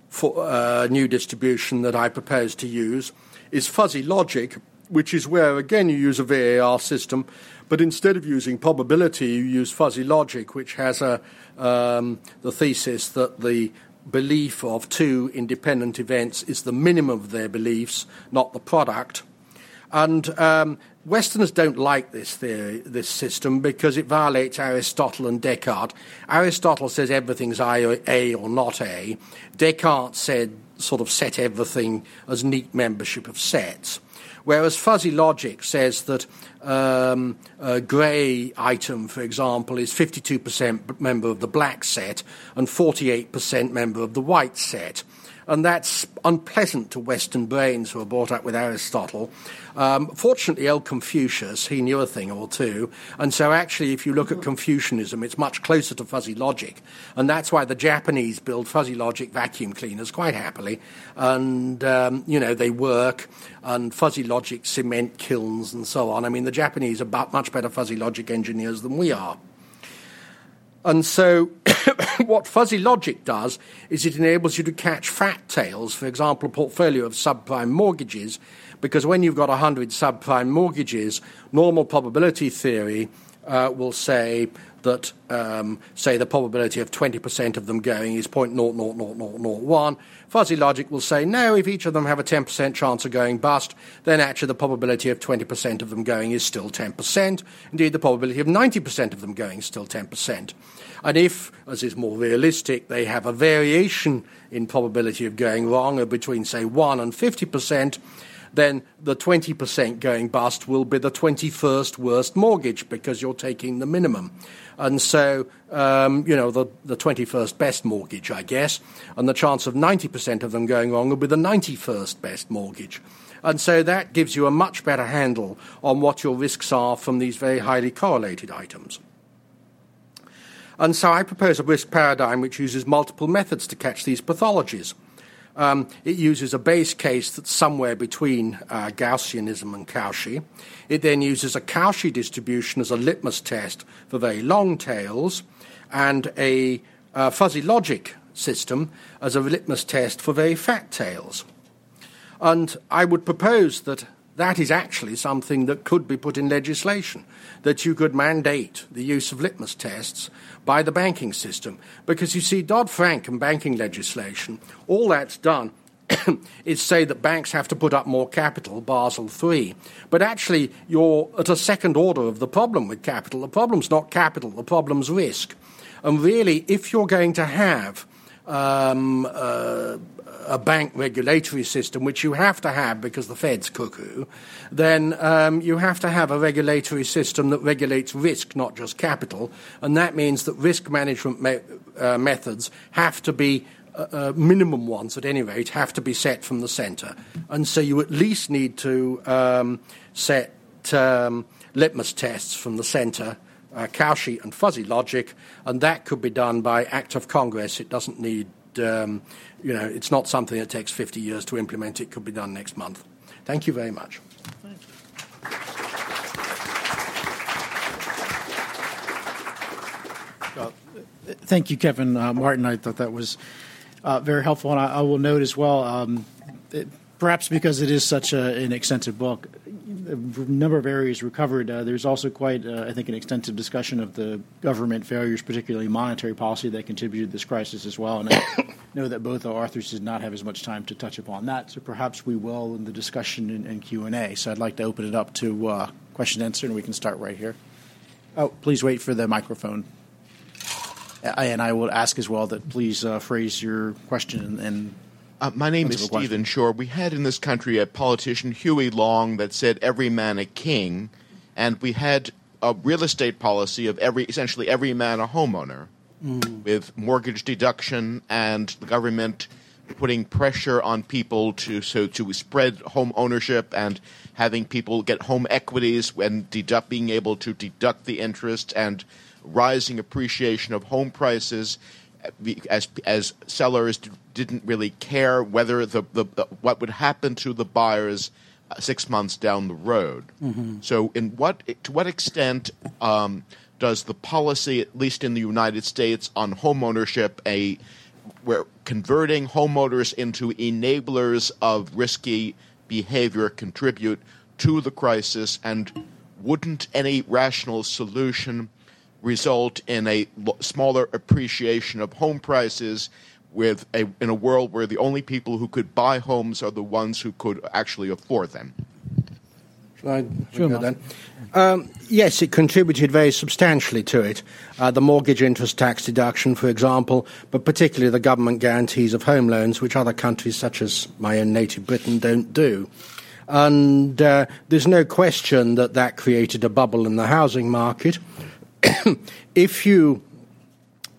for, uh, new distribution that I propose to use is fuzzy logic, which is where again you use a VAR system, but instead of using probability, you use fuzzy logic, which has a, um, the thesis that the belief of two independent events is the minimum of their beliefs, not the product. And um, Westerners don't like this theory, this system, because it violates Aristotle and Descartes. Aristotle says everything's either A or not A. Descartes said sort of set everything as neat membership of sets. Whereas fuzzy logic says that um, a grey item, for example, is 52% member of the black set and 48% member of the white set and that's unpleasant to Western brains who are brought up with Aristotle. Um, fortunately, old Confucius, he knew a thing or two, and so actually, if you look at Confucianism, it's much closer to fuzzy logic, and that's why the Japanese build fuzzy logic vacuum cleaners quite happily, and um, you know they work, and fuzzy logic cement kilns and so on. I mean, the Japanese are much better fuzzy logic engineers than we are. And so, what fuzzy logic does is it enables you to catch fat tails, for example, a portfolio of subprime mortgages, because when you've got 100 subprime mortgages, normal probability theory uh, will say that, um, say, the probability of 20% of them going is 0.00001. Fuzzy logic will say, no, if each of them have a 10% chance of going bust, then actually the probability of 20% of them going is still 10%. Indeed, the probability of 90% of them going is still 10%. And if, as is more realistic, they have a variation in probability of going wrong of between, say, 1 and 50%, then the 20% going bust will be the 21st worst mortgage because you're taking the minimum. And so, um, you know, the, the 21st best mortgage, I guess, and the chance of 90% of them going wrong will be the 91st best mortgage. And so that gives you a much better handle on what your risks are from these very highly correlated items. And so I propose a risk paradigm which uses multiple methods to catch these pathologies. Um, it uses a base case that's somewhere between uh, Gaussianism and Cauchy. It then uses a Cauchy distribution as a litmus test for very long tails, and a uh, fuzzy logic system as a litmus test for very fat tails. And I would propose that that is actually something that could be put in legislation, that you could mandate the use of litmus tests by the banking system. Because you see, Dodd Frank and banking legislation, all that's done is say that banks have to put up more capital, Basel III. But actually, you're at a second order of the problem with capital. The problem's not capital, the problem's risk. And really, if you're going to have um, uh, a bank regulatory system, which you have to have because the Fed's cuckoo, then um, you have to have a regulatory system that regulates risk, not just capital. And that means that risk management me- uh, methods have to be uh, uh, minimum ones, at any rate, have to be set from the centre. And so you at least need to um, set um, litmus tests from the centre, uh, Cauchy and fuzzy logic, and that could be done by act of Congress. It doesn't need, um, you know, it's not something that takes 50 years to implement. It could be done next month. Thank you very much. Thank you, Kevin uh, Martin. I thought that was uh, very helpful. And I, I, will note as well, um, it, perhaps because it is such a, an extensive book, a number of areas recovered. Uh, there's also quite, uh, I think, an extensive discussion of the government failures, particularly monetary policy, that contributed to this crisis as well. And I know that both authors did not have as much time to touch upon that, so perhaps we will in the discussion and, and Q&A. So I'd like to open it up to uh, question and answer, and we can start right here. Oh, please wait for the microphone and I will ask as well that please uh, phrase your question and. Uh, my name is Stephen Shore. We had in this country a politician, Huey Long, that said "every man a king," and we had a real estate policy of every essentially every man a homeowner, mm. with mortgage deduction and the government putting pressure on people to so to spread home ownership and having people get home equities and deduct being able to deduct the interest and rising appreciation of home prices as as sellers didn't really care whether the, the, the what would happen to the buyers uh, six months down the road. Mm-hmm. So, in what to what extent um, does the policy, at least in the United States, on home ownership, a where converting homeowners into enablers of risky behavior contribute to the crisis, and wouldn't any rational solution result in a smaller appreciation of home prices with a, in a world where the only people who could buy homes are the ones who could actually afford them. I sure, then? Um, yes, it contributed very substantially to it. Uh, the mortgage interest tax deduction, for example, but particularly the government guarantees of home loans, which other countries such as my own native Britain don't do. And uh, there's no question that that created a bubble in the housing market. if you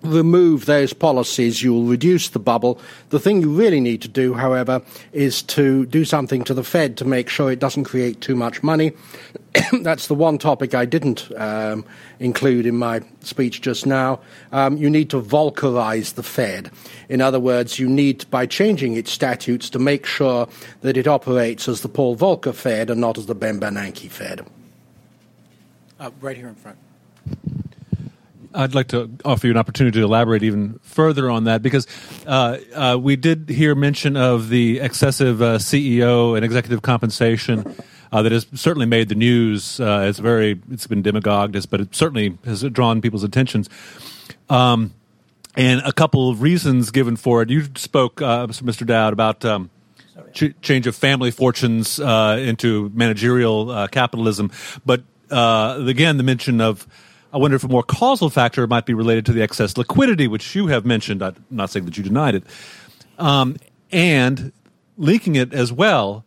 remove those policies, you'll reduce the bubble. The thing you really need to do, however, is to do something to the Fed to make sure it doesn't create too much money. That's the one topic I didn't um, include in my speech just now. Um, you need to Volckerize the Fed. In other words, you need, by changing its statutes, to make sure that it operates as the Paul Volcker Fed and not as the Ben Bernanke Fed. Uh, right here in front. I'd like to offer you an opportunity to elaborate even further on that because uh, uh, we did hear mention of the excessive uh, CEO and executive compensation uh, that has certainly made the news. Uh, it's very, it's been demagogued, but it certainly has drawn people's attentions. Um, and a couple of reasons given for it. You spoke, uh, Mr. Dowd, about um, ch- change of family fortunes into managerial capitalism, but again, the mention of I wonder if a more causal factor might be related to the excess liquidity, which you have mentioned. I'm not saying that you denied it, um, and linking it as well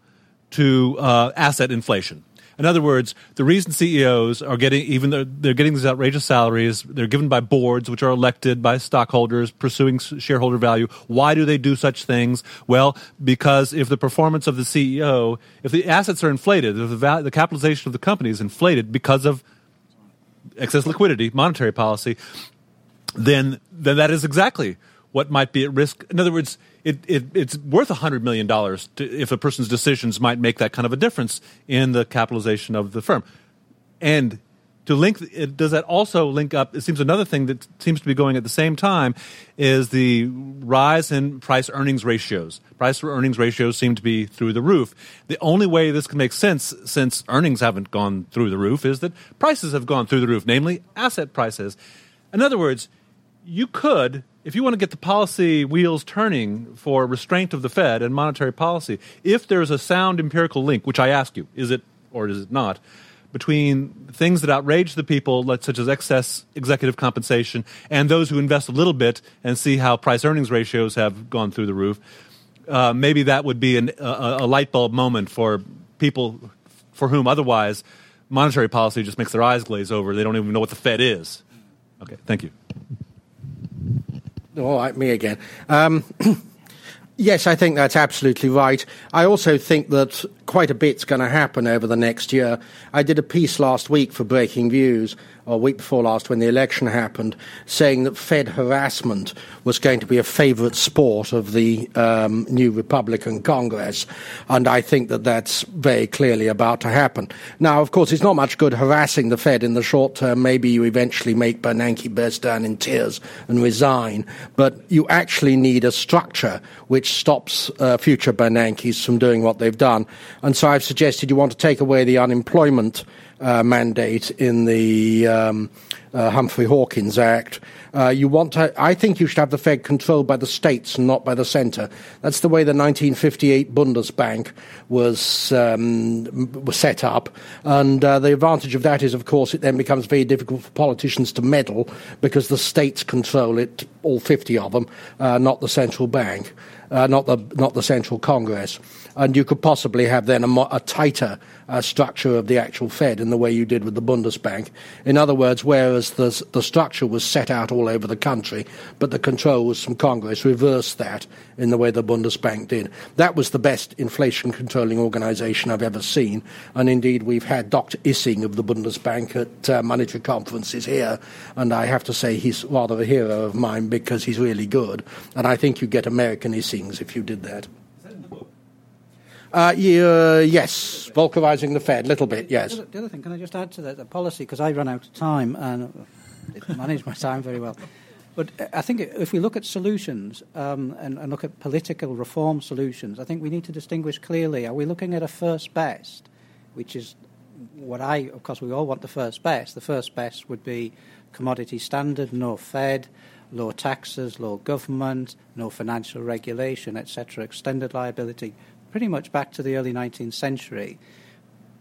to uh, asset inflation. In other words, the reason CEOs are getting even though they're getting these outrageous salaries, they're given by boards which are elected by stockholders pursuing shareholder value. Why do they do such things? Well, because if the performance of the CEO, if the assets are inflated, if the, the capitalization of the company is inflated because of excess liquidity, monetary policy, then then that is exactly what might be at risk. In other words, it, it it's worth hundred million dollars if a person's decisions might make that kind of a difference in the capitalization of the firm. And to link, does that also link up? It seems another thing that seems to be going at the same time is the rise in price earnings ratios. Price earnings ratios seem to be through the roof. The only way this can make sense, since earnings haven't gone through the roof, is that prices have gone through the roof, namely asset prices. In other words, you could if you want to get the policy wheels turning for restraint of the Fed and monetary policy, if there's a sound empirical link, which I ask you, is it or is it not, between things that outrage the people, such as excess executive compensation, and those who invest a little bit and see how price earnings ratios have gone through the roof, uh, maybe that would be an, a, a light bulb moment for people for whom otherwise monetary policy just makes their eyes glaze over. They don't even know what the Fed is. Okay, thank you. All right, me again. Um, yes, I think that's absolutely right. I also think that quite a bit's going to happen over the next year. I did a piece last week for Breaking Views or week before last when the election happened, saying that Fed harassment was going to be a favourite sport of the um, new Republican Congress. And I think that that's very clearly about to happen. Now, of course, it's not much good harassing the Fed in the short term. Maybe you eventually make Bernanke burst down in tears and resign. But you actually need a structure which stops uh, future Bernankes from doing what they've done. And so I've suggested you want to take away the unemployment uh, mandate in the um, uh, Humphrey Hawkins Act. Uh, you want to, I think you should have the Fed controlled by the states and not by the centre. That's the way the 1958 Bundesbank was um, was set up, and uh, the advantage of that is, of course, it then becomes very difficult for politicians to meddle because the states control it, all 50 of them, uh, not the central bank, uh, not the not the central Congress and you could possibly have then a, mo- a tighter uh, structure of the actual Fed in the way you did with the Bundesbank. In other words, whereas the, the structure was set out all over the country, but the control was from Congress, reverse that in the way the Bundesbank did. That was the best inflation controlling organization I've ever seen, and indeed we've had Dr. Issing of the Bundesbank at uh, monetary conferences here, and I have to say he's rather a hero of mine because he's really good, and I think you get American Issings if you did that. Uh, yeah, yes, Volckerizing the Fed, a little bit, yes. The other, the other, thing, can I just add to that, the policy, because I run out of time and I manage my time very well. But I think if we look at solutions um, and, and, look at political reform solutions, I think we need to distinguish clearly. Are we looking at a first best, which is what I, of course, we all want the first best. The first best would be commodity standard, no Fed, low taxes, low government, no financial regulation, etc., extended liability pretty much back to the early 19th century.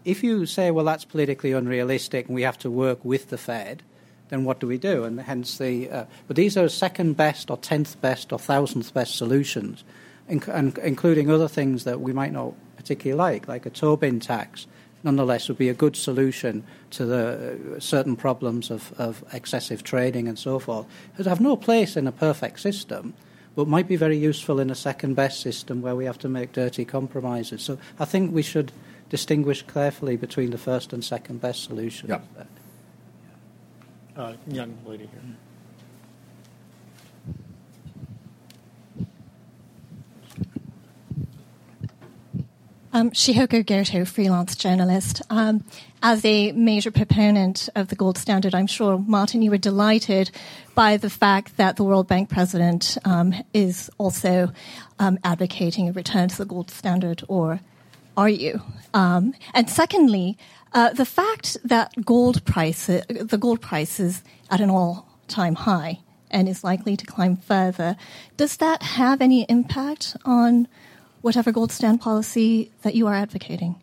If you say, well, that's politically unrealistic and we have to work with the Fed, then what do we do? And hence the. Uh, but these are second best or tenth best or thousandth best solutions, inc- and including other things that we might not particularly like, like a Tobin tax. Nonetheless, would be a good solution to the uh, certain problems of, of excessive trading and so forth. It have no place in a perfect system but might be very useful in a second best system where we have to make dirty compromises. So I think we should distinguish carefully between the first and second best solutions. Yeah. Uh, young lady here. Um, Shihoko Goto, freelance journalist. Um, as a major proponent of the gold standard, I'm sure, Martin, you were delighted by the fact that the World Bank president um, is also um, advocating a return to the gold standard, or are you? Um, and secondly, uh, the fact that gold price, the gold price is at an all-time high and is likely to climb further, does that have any impact on whatever gold stand policy that you are advocating?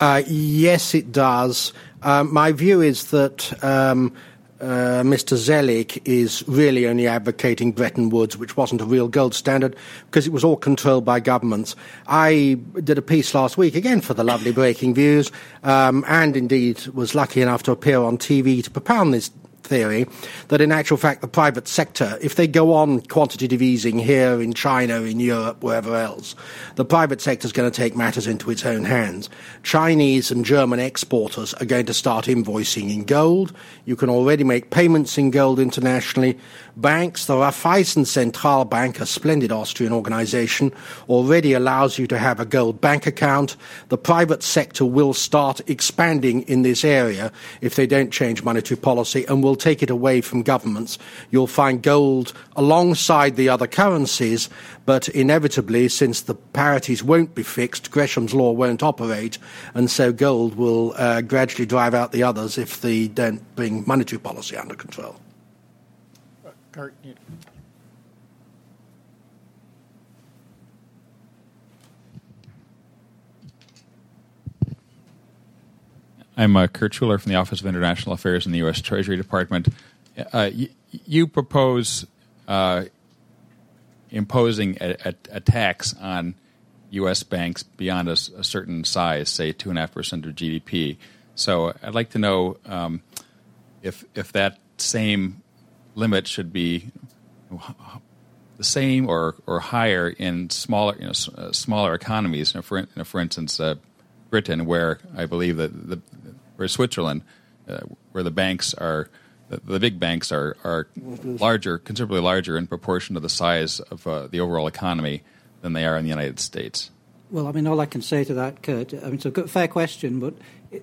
Uh, yes, it does. Um, my view is that um, uh, Mr. Zoellick is really only advocating Bretton Woods, which wasn't a real gold standard because it was all controlled by governments. I did a piece last week, again for the lovely Breaking Views, um, and indeed was lucky enough to appear on TV to propound this theory that in actual fact the private sector, if they go on quantitative easing here in China, in Europe, wherever else, the private sector is going to take matters into its own hands. Chinese and German exporters are going to start invoicing in gold. You can already make payments in gold internationally. Banks, the Raiffeisen Zentralbank, a splendid Austrian organization, already allows you to have a gold bank account. The private sector will start expanding in this area if they don't change monetary policy and will take it away from governments. You'll find gold alongside the other currencies, but inevitably, since the parities won't be fixed, Gresham's law won't operate, and so gold will uh, gradually drive out the others if they don't bring monetary policy under control. Kurt. I'm uh, Kurt Schuler from the Office of International Affairs in the U.S. Treasury Department. Uh, y- you propose uh, imposing a, a, a, tax on U.S. banks beyond a, a certain size, say two and a half percent of GDP. So I'd like to know um, if if that same limit should be the same or or higher in smaller you know, uh, smaller economies. You know, for, you know, for instance, uh, Britain, where I believe that the where Switzerland, uh, where the banks are the, the, big banks are are larger, considerably larger in proportion to the size of uh, the overall economy than they are in the United States. Well, I mean, all I can say to that, Kurt, I mean, it's a good, fair question, but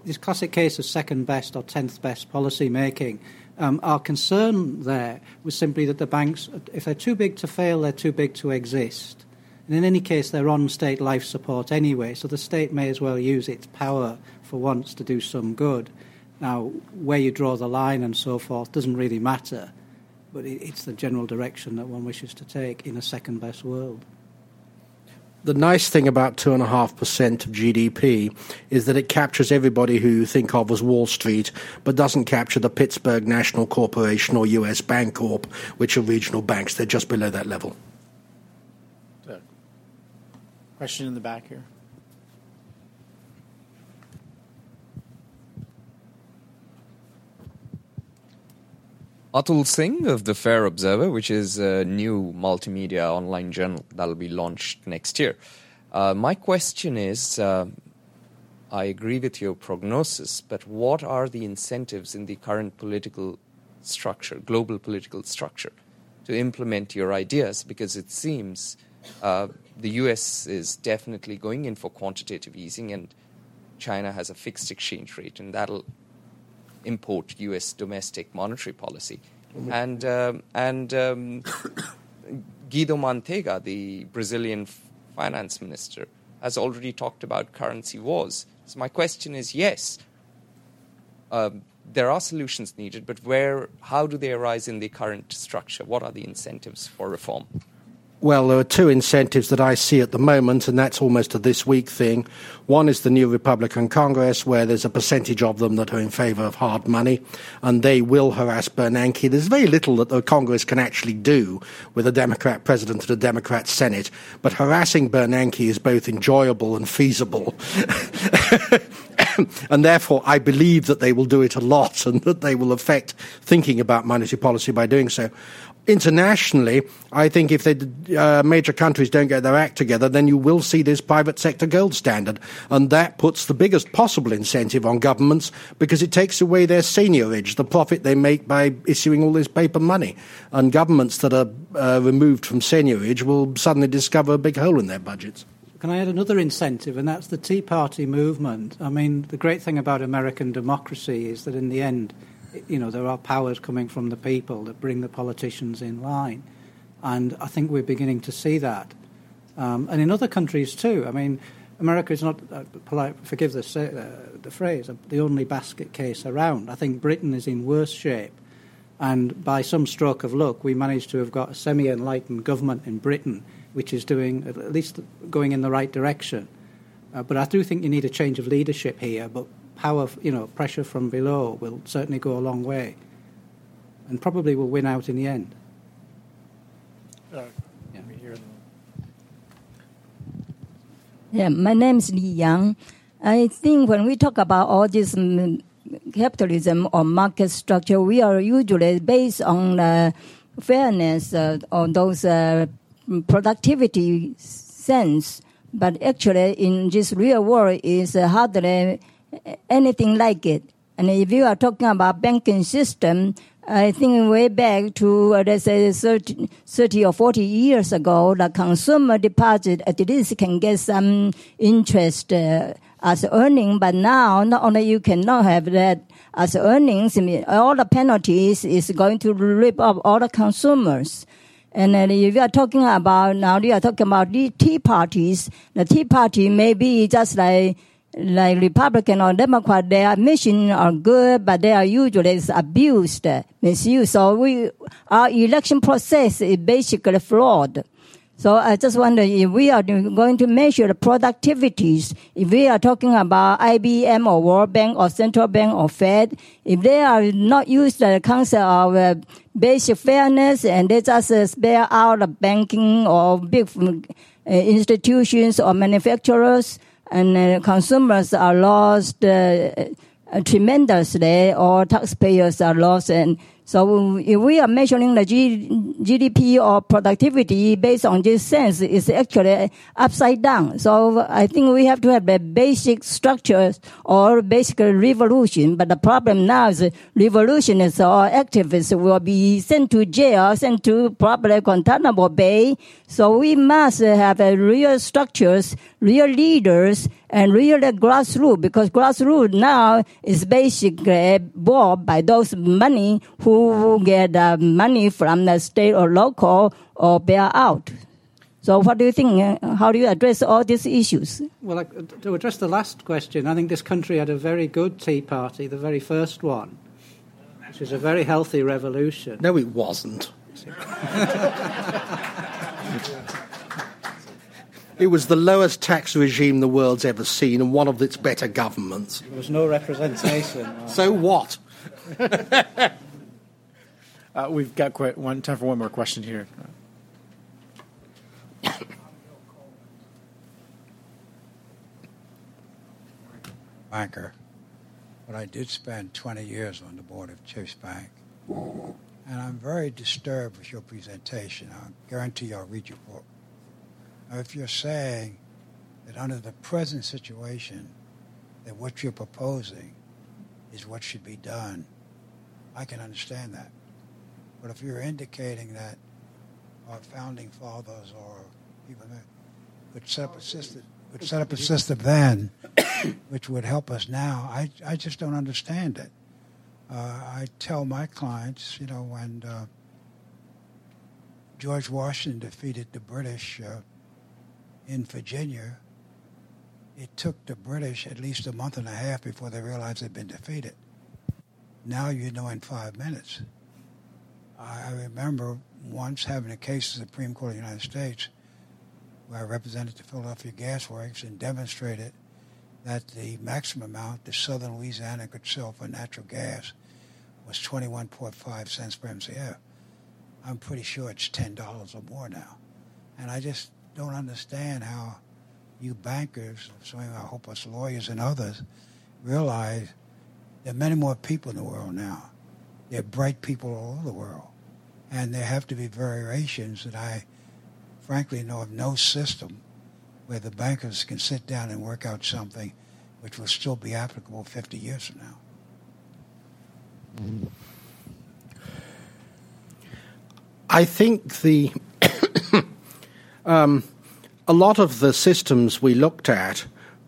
this classic case of second best or tenth best policy making. Um, our concern there was simply that the banks, if they're too big to fail, they're too big to exist. And in any case, they're on state life support anyway, so the state may as well use its power for once to do some good. Now, where you draw the line and so forth doesn't really matter, but it's the general direction that one wishes to take in a second best world. The nice thing about 2.5% of GDP is that it captures everybody who you think of as Wall Street, but doesn't capture the Pittsburgh National Corporation or US Bancorp, which are regional banks. They're just below that level. Question in the back here. Atul Singh of the Fair Observer, which is a new multimedia online journal that'll be launched next year. Uh, my question is uh, I agree with your prognosis, but what are the incentives in the current political structure, global political structure, to implement your ideas? Because it seems uh, the US is definitely going in for quantitative easing, and China has a fixed exchange rate, and that'll import U.S. domestic monetary policy. Mm-hmm. And um, and um, Guido Mantega, the Brazilian finance minister, has already talked about currency wars. So my question is: Yes, um, there are solutions needed, but where? How do they arise in the current structure? What are the incentives for reform? Well, there are two incentives that I see at the moment, and that's almost a this week thing. One is the new Republican Congress, where there's a percentage of them that are in favor of hard money, and they will harass Bernanke. There's very little that the Congress can actually do with a Democrat president and a Democrat Senate, but harassing Bernanke is both enjoyable and feasible. and therefore, I believe that they will do it a lot and that they will affect thinking about monetary policy by doing so internationally, I think if the uh, major countries don't get their act together, then you will see this private sector gold standard. And that puts the biggest possible incentive on governments because it takes away their seigniorage, the profit they make by issuing all this paper money. And governments that are uh, removed from seigniorage will suddenly discover a big hole in their budgets. Can I add another incentive, and that's the Tea Party movement? I mean, the great thing about American democracy is that in the end, you know, there are powers coming from the people that bring the politicians in line. And I think we're beginning to see that. Um, and in other countries too. I mean, America is not, uh, polite, forgive the, uh, the phrase, uh, the only basket case around. I think Britain is in worse shape. And by some stroke of luck, we managed to have got a semi enlightened government in Britain, which is doing, at least going in the right direction. Uh, but I do think you need a change of leadership here. But power, you know, pressure from below will certainly go a long way, and probably will win out in the end. Uh, yeah. yeah, my name is Li Yang. I think when we talk about all this um, capitalism or market structure, we are usually based on the fairness uh, or those uh, productivity sense. But actually, in this real world, is uh, hardly anything like it. And if you are talking about banking system, I think way back to uh, let's say 30, 30, or 40 years ago, the consumer deposit at least can get some interest uh, as earning. But now, not only you cannot have that as earnings, all the penalties is going to rip off all the consumers. And then if you are talking about now, you are talking about the tea parties. The tea party may be just like like Republican or Democrat, their mission are good, but they are usually abused, misused. So we, our election process is basically flawed. So I just wonder if we are going to measure the productivities, if we are talking about IBM or World Bank or Central Bank or Fed, if they are not used the concept of uh, basic fairness and they just uh, spare out the banking or big uh, institutions or manufacturers and uh, consumers are lost uh, uh, tremendously. Or taxpayers are lost. And so if we are measuring the G, GDP or productivity based on this sense, it's actually upside down. So I think we have to have the basic structures or basic revolution. But the problem now is revolutionists or activists will be sent to jail, sent to probably Guantanamo Bay. So we must have a real structures, real leaders, and really grassroots because grassroots now is basically bought by those money who get uh, money from the state or local or bear out. So, what do you think? Uh, how do you address all these issues? Well, to address the last question, I think this country had a very good Tea Party, the very first one, which was a very healthy revolution. No, it wasn't. It was the lowest tax regime the world's ever seen and one of its better governments. There was no representation. so what? uh, we've got quite one time for one more question here. Banker, but I did spend 20 years on the board of Chase Bank. And I'm very disturbed with your presentation. I guarantee I'll read your book. If you're saying that under the present situation, that what you're proposing is what should be done, I can understand that. But if you're indicating that our founding fathers or people that would set up a system, would set up a system then, which would help us now, I, I just don't understand it. Uh, I tell my clients, you know, when uh, George Washington defeated the British uh, in Virginia, it took the British at least a month and a half before they realized they'd been defeated. Now you know in five minutes. I remember once having a case in the Supreme Court of the United States where I represented the Philadelphia Gas Works and demonstrated that the maximum amount that southern Louisiana could sell for natural gas was 21.5 cents per MCF. I'm pretty sure it's $10 or more now. And I just don't understand how you bankers, so I hope us lawyers and others, realize there are many more people in the world now. There are bright people all over the world. And there have to be variations that I frankly know of no system where the bankers can sit down and work out something which will still be applicable 50 years from now. I think the um, a lot of the systems we looked at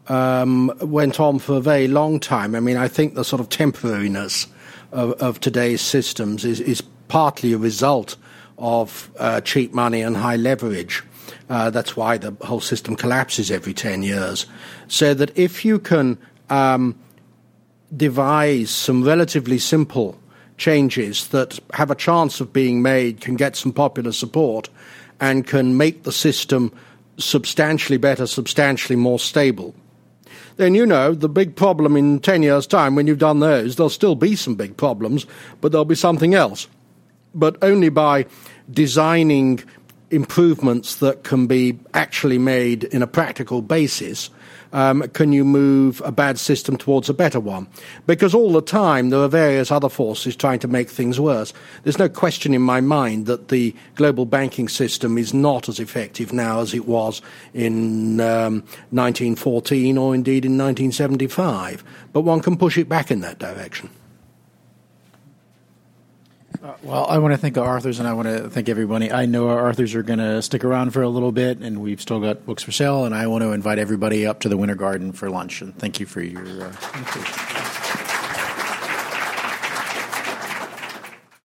um, went on for a very long time. I mean, I think the sort of temporariness of, of today's systems is, is, partly a result of uh, cheap money and high leverage. Uh, that's why the whole system collapses every 10 years. So that if you can um, devise some relatively simple changes that have a chance of being made, can get some popular support, and can make the system substantially better, substantially more stable, then you know the big problem in 10 years' time when you've done those, there'll still be some big problems, but there'll be something else. But only by designing improvements that can be actually made in a practical basis um, can you move a bad system towards a better one? Because all the time there are various other forces trying to make things worse. There's no question in my mind that the global banking system is not as effective now as it was in um, 1914 or indeed in 1975. But one can push it back in that direction. Uh, well, I want to thank our authors and I want to thank everybody. I know our authors are going to stick around for a little bit, and we've still got books for sale. And I want to invite everybody up to the Winter Garden for lunch. And thank you for your uh.